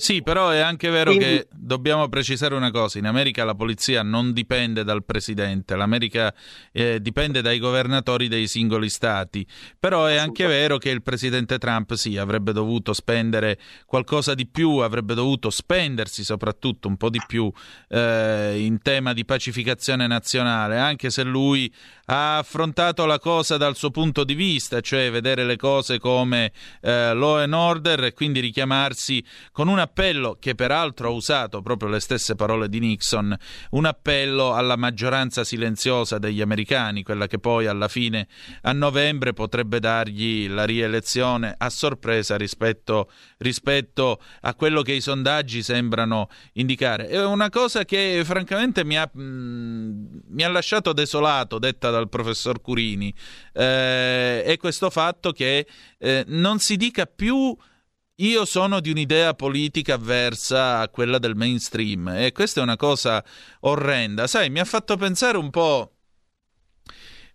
Sì, però è anche vero Quindi... che dobbiamo precisare una cosa, in America la polizia non dipende dal presidente, l'America eh, dipende dai governatori dei singoli stati, però è anche vero che il presidente Trump sì, avrebbe dovuto spendere qualcosa di più, avrebbe dovuto spendersi soprattutto un po' di più eh, in tema di pacificazione nazionale, anche se lui ha affrontato la cosa dal suo punto di vista, cioè vedere le cose come eh, law and order e quindi richiamarsi con un appello che peraltro ha usato proprio le stesse parole di Nixon, un appello alla maggioranza silenziosa degli americani, quella che poi alla fine a novembre potrebbe dargli la rielezione a sorpresa rispetto, rispetto a quello che i sondaggi sembrano indicare. È una cosa che francamente mi ha, mh, mi ha lasciato desolato, detta dal professor Curini, eh, è questo fatto che eh, non si dica più io sono di un'idea politica avversa a quella del mainstream e questa è una cosa orrenda. Sai, mi ha fatto pensare un po'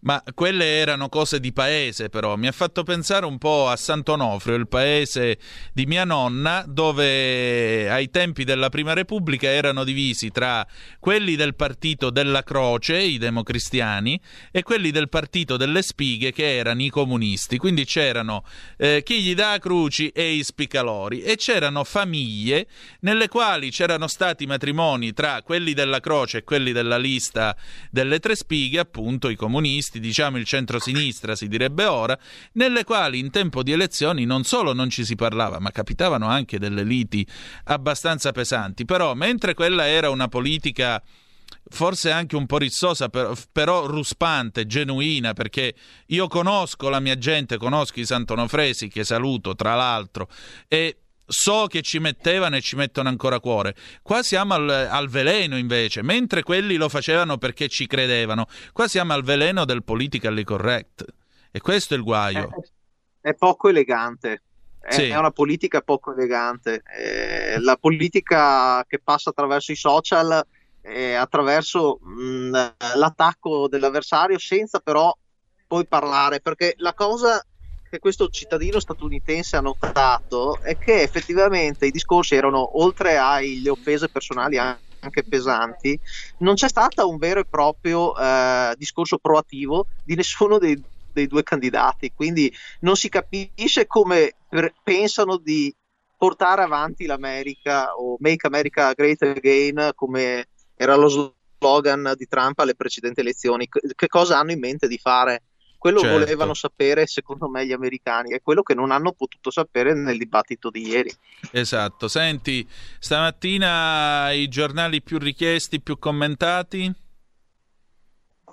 Ma quelle erano cose di paese, però. Mi ha fatto pensare un po' a Sant'Onofrio, il paese di mia nonna, dove ai tempi della Prima Repubblica erano divisi tra quelli del partito della Croce, i democristiani, e quelli del partito delle spighe, che erano i comunisti. Quindi c'erano eh, chi gli dà cruci e i spicalori, e c'erano famiglie nelle quali c'erano stati matrimoni tra quelli della Croce e quelli della lista delle tre spighe, appunto i comunisti comunisti, diciamo il centro-sinistra si direbbe ora, nelle quali in tempo di elezioni non solo non ci si parlava, ma capitavano anche delle liti abbastanza pesanti. Però mentre quella era una politica forse anche un po' rizzosa, però ruspante, genuina, perché io conosco la mia gente, conosco i Santonofresi, che saluto tra l'altro, e so che ci mettevano e ci mettono ancora cuore. Qua siamo al, al, veleno invece, mentre quelli lo facevano perché ci credevano. Qua siamo al veleno del politically correct. E questo è il guaio. È, è poco elegante. È, sì. è, una politica poco elegante. È la politica che passa attraverso i social, attraverso mh, l'attacco dell'avversario, senza però poi parlare, perché la cosa che questo cittadino statunitense ha notato è che effettivamente i discorsi erano, oltre alle offese personali, anche pesanti, non c'è stato un vero e proprio eh, discorso proattivo di nessuno dei, dei, due candidati, quindi non si capisce come per, pensano di portare avanti l'America o Make America Great Again come era lo slogan di Trump alle precedenti elezioni, che cosa hanno in mente di fare? Quello certo. volevano sapere, secondo me, gli americani, è quello che non hanno potuto sapere nel dibattito di ieri. Esatto. Senti, stamattina i giornali più richiesti, più commentati?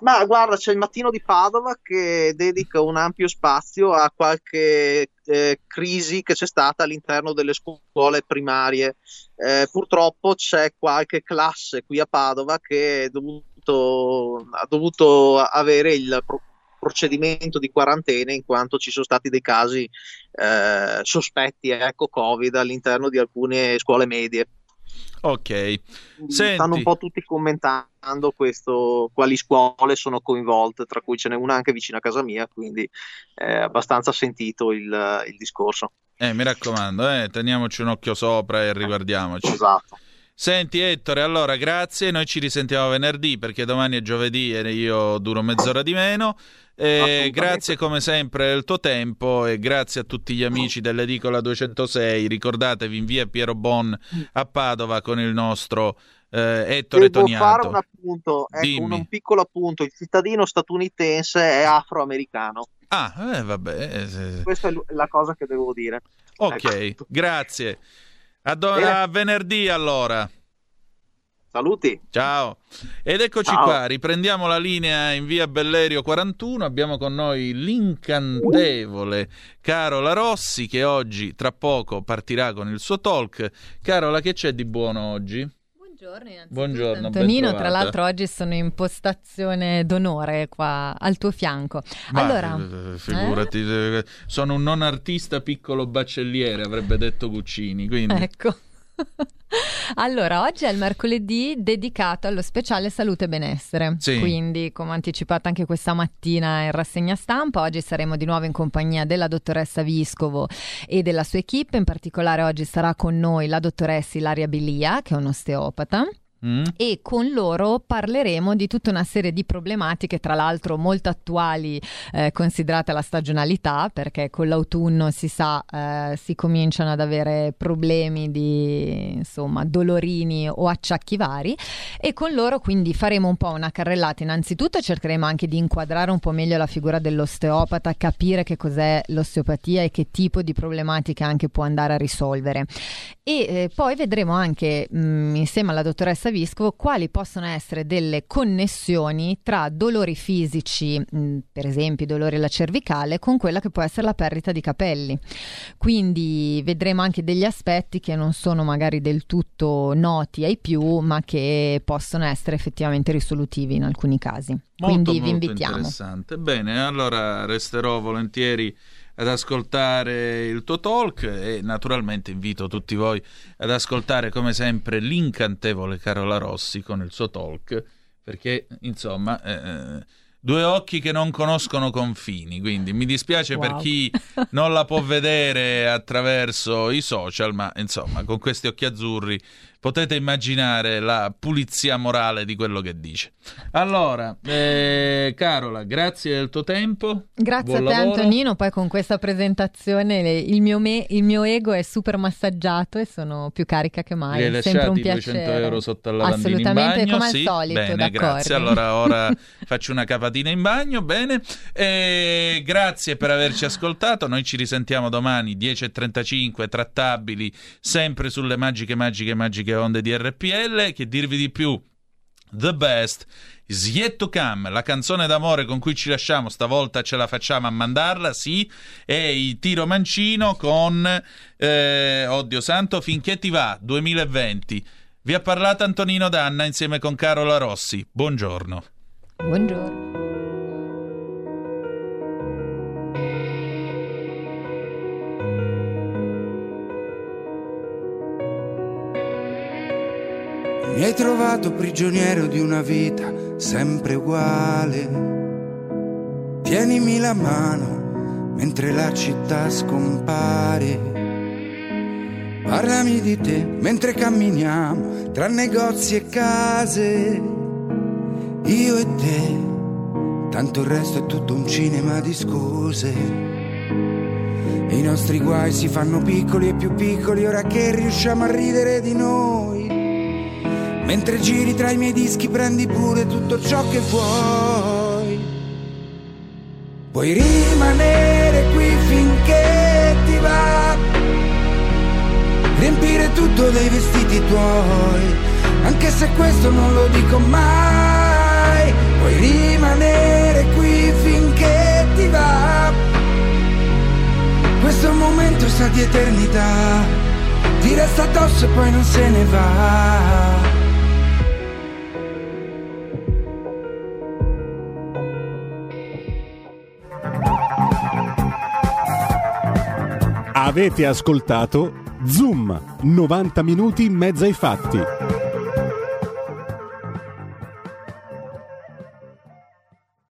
Ma guarda, c'è il mattino di Padova che dedica un ampio spazio a qualche eh, crisi che c'è stata all'interno delle scuole primarie. Eh, purtroppo c'è qualche classe qui a Padova che dovuto, ha dovuto avere il procedimento di quarantena in quanto ci sono stati dei casi eh, sospetti, ecco, Covid all'interno di alcune scuole medie. Ok. Senti... Stanno un po' tutti commentando questo, quali scuole sono coinvolte, tra cui ce n'è una anche vicino a casa mia, quindi è abbastanza sentito il, il discorso. Eh, mi raccomando, eh, teniamoci un occhio sopra e riguardiamoci. Esatto. Senti Ettore, allora grazie, noi ci risentiamo venerdì perché domani è giovedì e io duro mezz'ora di meno. Eh, grazie come sempre del tuo tempo e grazie a tutti gli amici dell'Edicola 206. Ricordatevi in via Piero Bon a Padova con il nostro eh, Ettore Devo Toniato. fare un appunto, ecco, un, un, piccolo appunto. Il cittadino statunitense è afroamericano. Ah, eh, vabbè. Eh, Questa è la cosa che devo dire. Ok, ecco. grazie. A, do- a venerdì allora. Saluti. Ciao. Ed eccoci Ciao. qua, riprendiamo la linea in via Bellerio 41. Abbiamo con noi l'incantevole Carola Rossi che oggi tra poco partirà con il suo talk. Carola, che c'è di buono oggi? Buongiorno, Buongiorno Antonino, tra l'altro oggi sono in postazione d'onore qua al tuo fianco. Ma, allora, eh, figurati, eh? sono un non artista piccolo baccelliere, avrebbe detto Guccini, quindi... Ecco. allora, oggi è il mercoledì dedicato allo speciale salute e benessere. Sì. Quindi, come anticipato anche questa mattina in rassegna stampa, oggi saremo di nuovo in compagnia della dottoressa Viscovo e della sua equipe. In particolare, oggi sarà con noi la dottoressa Ilaria Bilia, che è un'osteopata. Mm. e con loro parleremo di tutta una serie di problematiche, tra l'altro molto attuali eh, considerata la stagionalità, perché con l'autunno si sa eh, si cominciano ad avere problemi di insomma dolorini o acciacchi vari e con loro quindi faremo un po' una carrellata. Innanzitutto cercheremo anche di inquadrare un po' meglio la figura dell'osteopata, capire che cos'è l'osteopatia e che tipo di problematiche anche può andare a risolvere. E eh, poi vedremo anche mh, mm, insieme alla dottoressa Viscovo quali possono essere delle connessioni tra dolori fisici, mh, per esempio dolori alla cervicale, con quella che può essere la perdita di capelli. Quindi vedremo anche degli aspetti che non sono magari del tutto noti ai più, ma che possono essere effettivamente risolutivi in alcuni casi. Molto, Quindi molto vi invitiamo. Interessante. Bene, allora resterò volentieri ad ascoltare il tuo talk e naturalmente invito tutti voi ad ascoltare come sempre l'incantevole Carola Rossi con il suo talk perché insomma eh, due occhi che non conoscono confini quindi mi dispiace wow. per chi non la può vedere attraverso i social ma insomma con questi occhi azzurri potete immaginare la pulizia morale di quello che dice. Allora, eh, Carola, grazie del tuo tempo. Grazie Buon a te lavoro. Antonino, poi con questa presentazione il mio, me- il mio, ego è super massaggiato e sono più carica che mai. Hai Sempre un piacere. 200 euro sotto al lavandino Assolutamente, in bagno? come sì? al solito, Bene, d'accordo. grazie. Allora ora faccio una capatina in bagno, bene. E grazie per averci ascoltato. Noi ci risentiamo domani 10.35 trattabili sempre sulle magiche, magiche, magiche onde di RPL. Che dirvi di più? The best is yet to come. La canzone d'amore con cui ci lasciamo, stavolta ce la facciamo a mandarla, sì. E il tiro mancino con eh, Oddio Santo, finché ti va, 2020. Vi ha parlato Antonino Danna insieme con Carola Rossi. Buongiorno. Buongiorno. Mi hai trovato prigioniero di una vita sempre uguale. Tienimi la mano mentre la città scompare. Parlami di te mentre camminiamo tra negozi e case. Io e te, tanto il resto è tutto un cinema di scuse. I nostri guai si fanno piccoli e più piccoli ora che riusciamo a ridere di noi. Mentre giri tra i miei dischi prendi pure tutto ciò che vuoi. Puoi rimanere qui finché ti va. Riempire tutto dei vestiti tuoi. Anche se questo non lo dico mai. Puoi rimanere qui finché ti va. Questo momento sa di eternità. Ti resta addosso e poi non se ne va. Avete ascoltato Zoom, 90 minuti in mezzo ai fatti.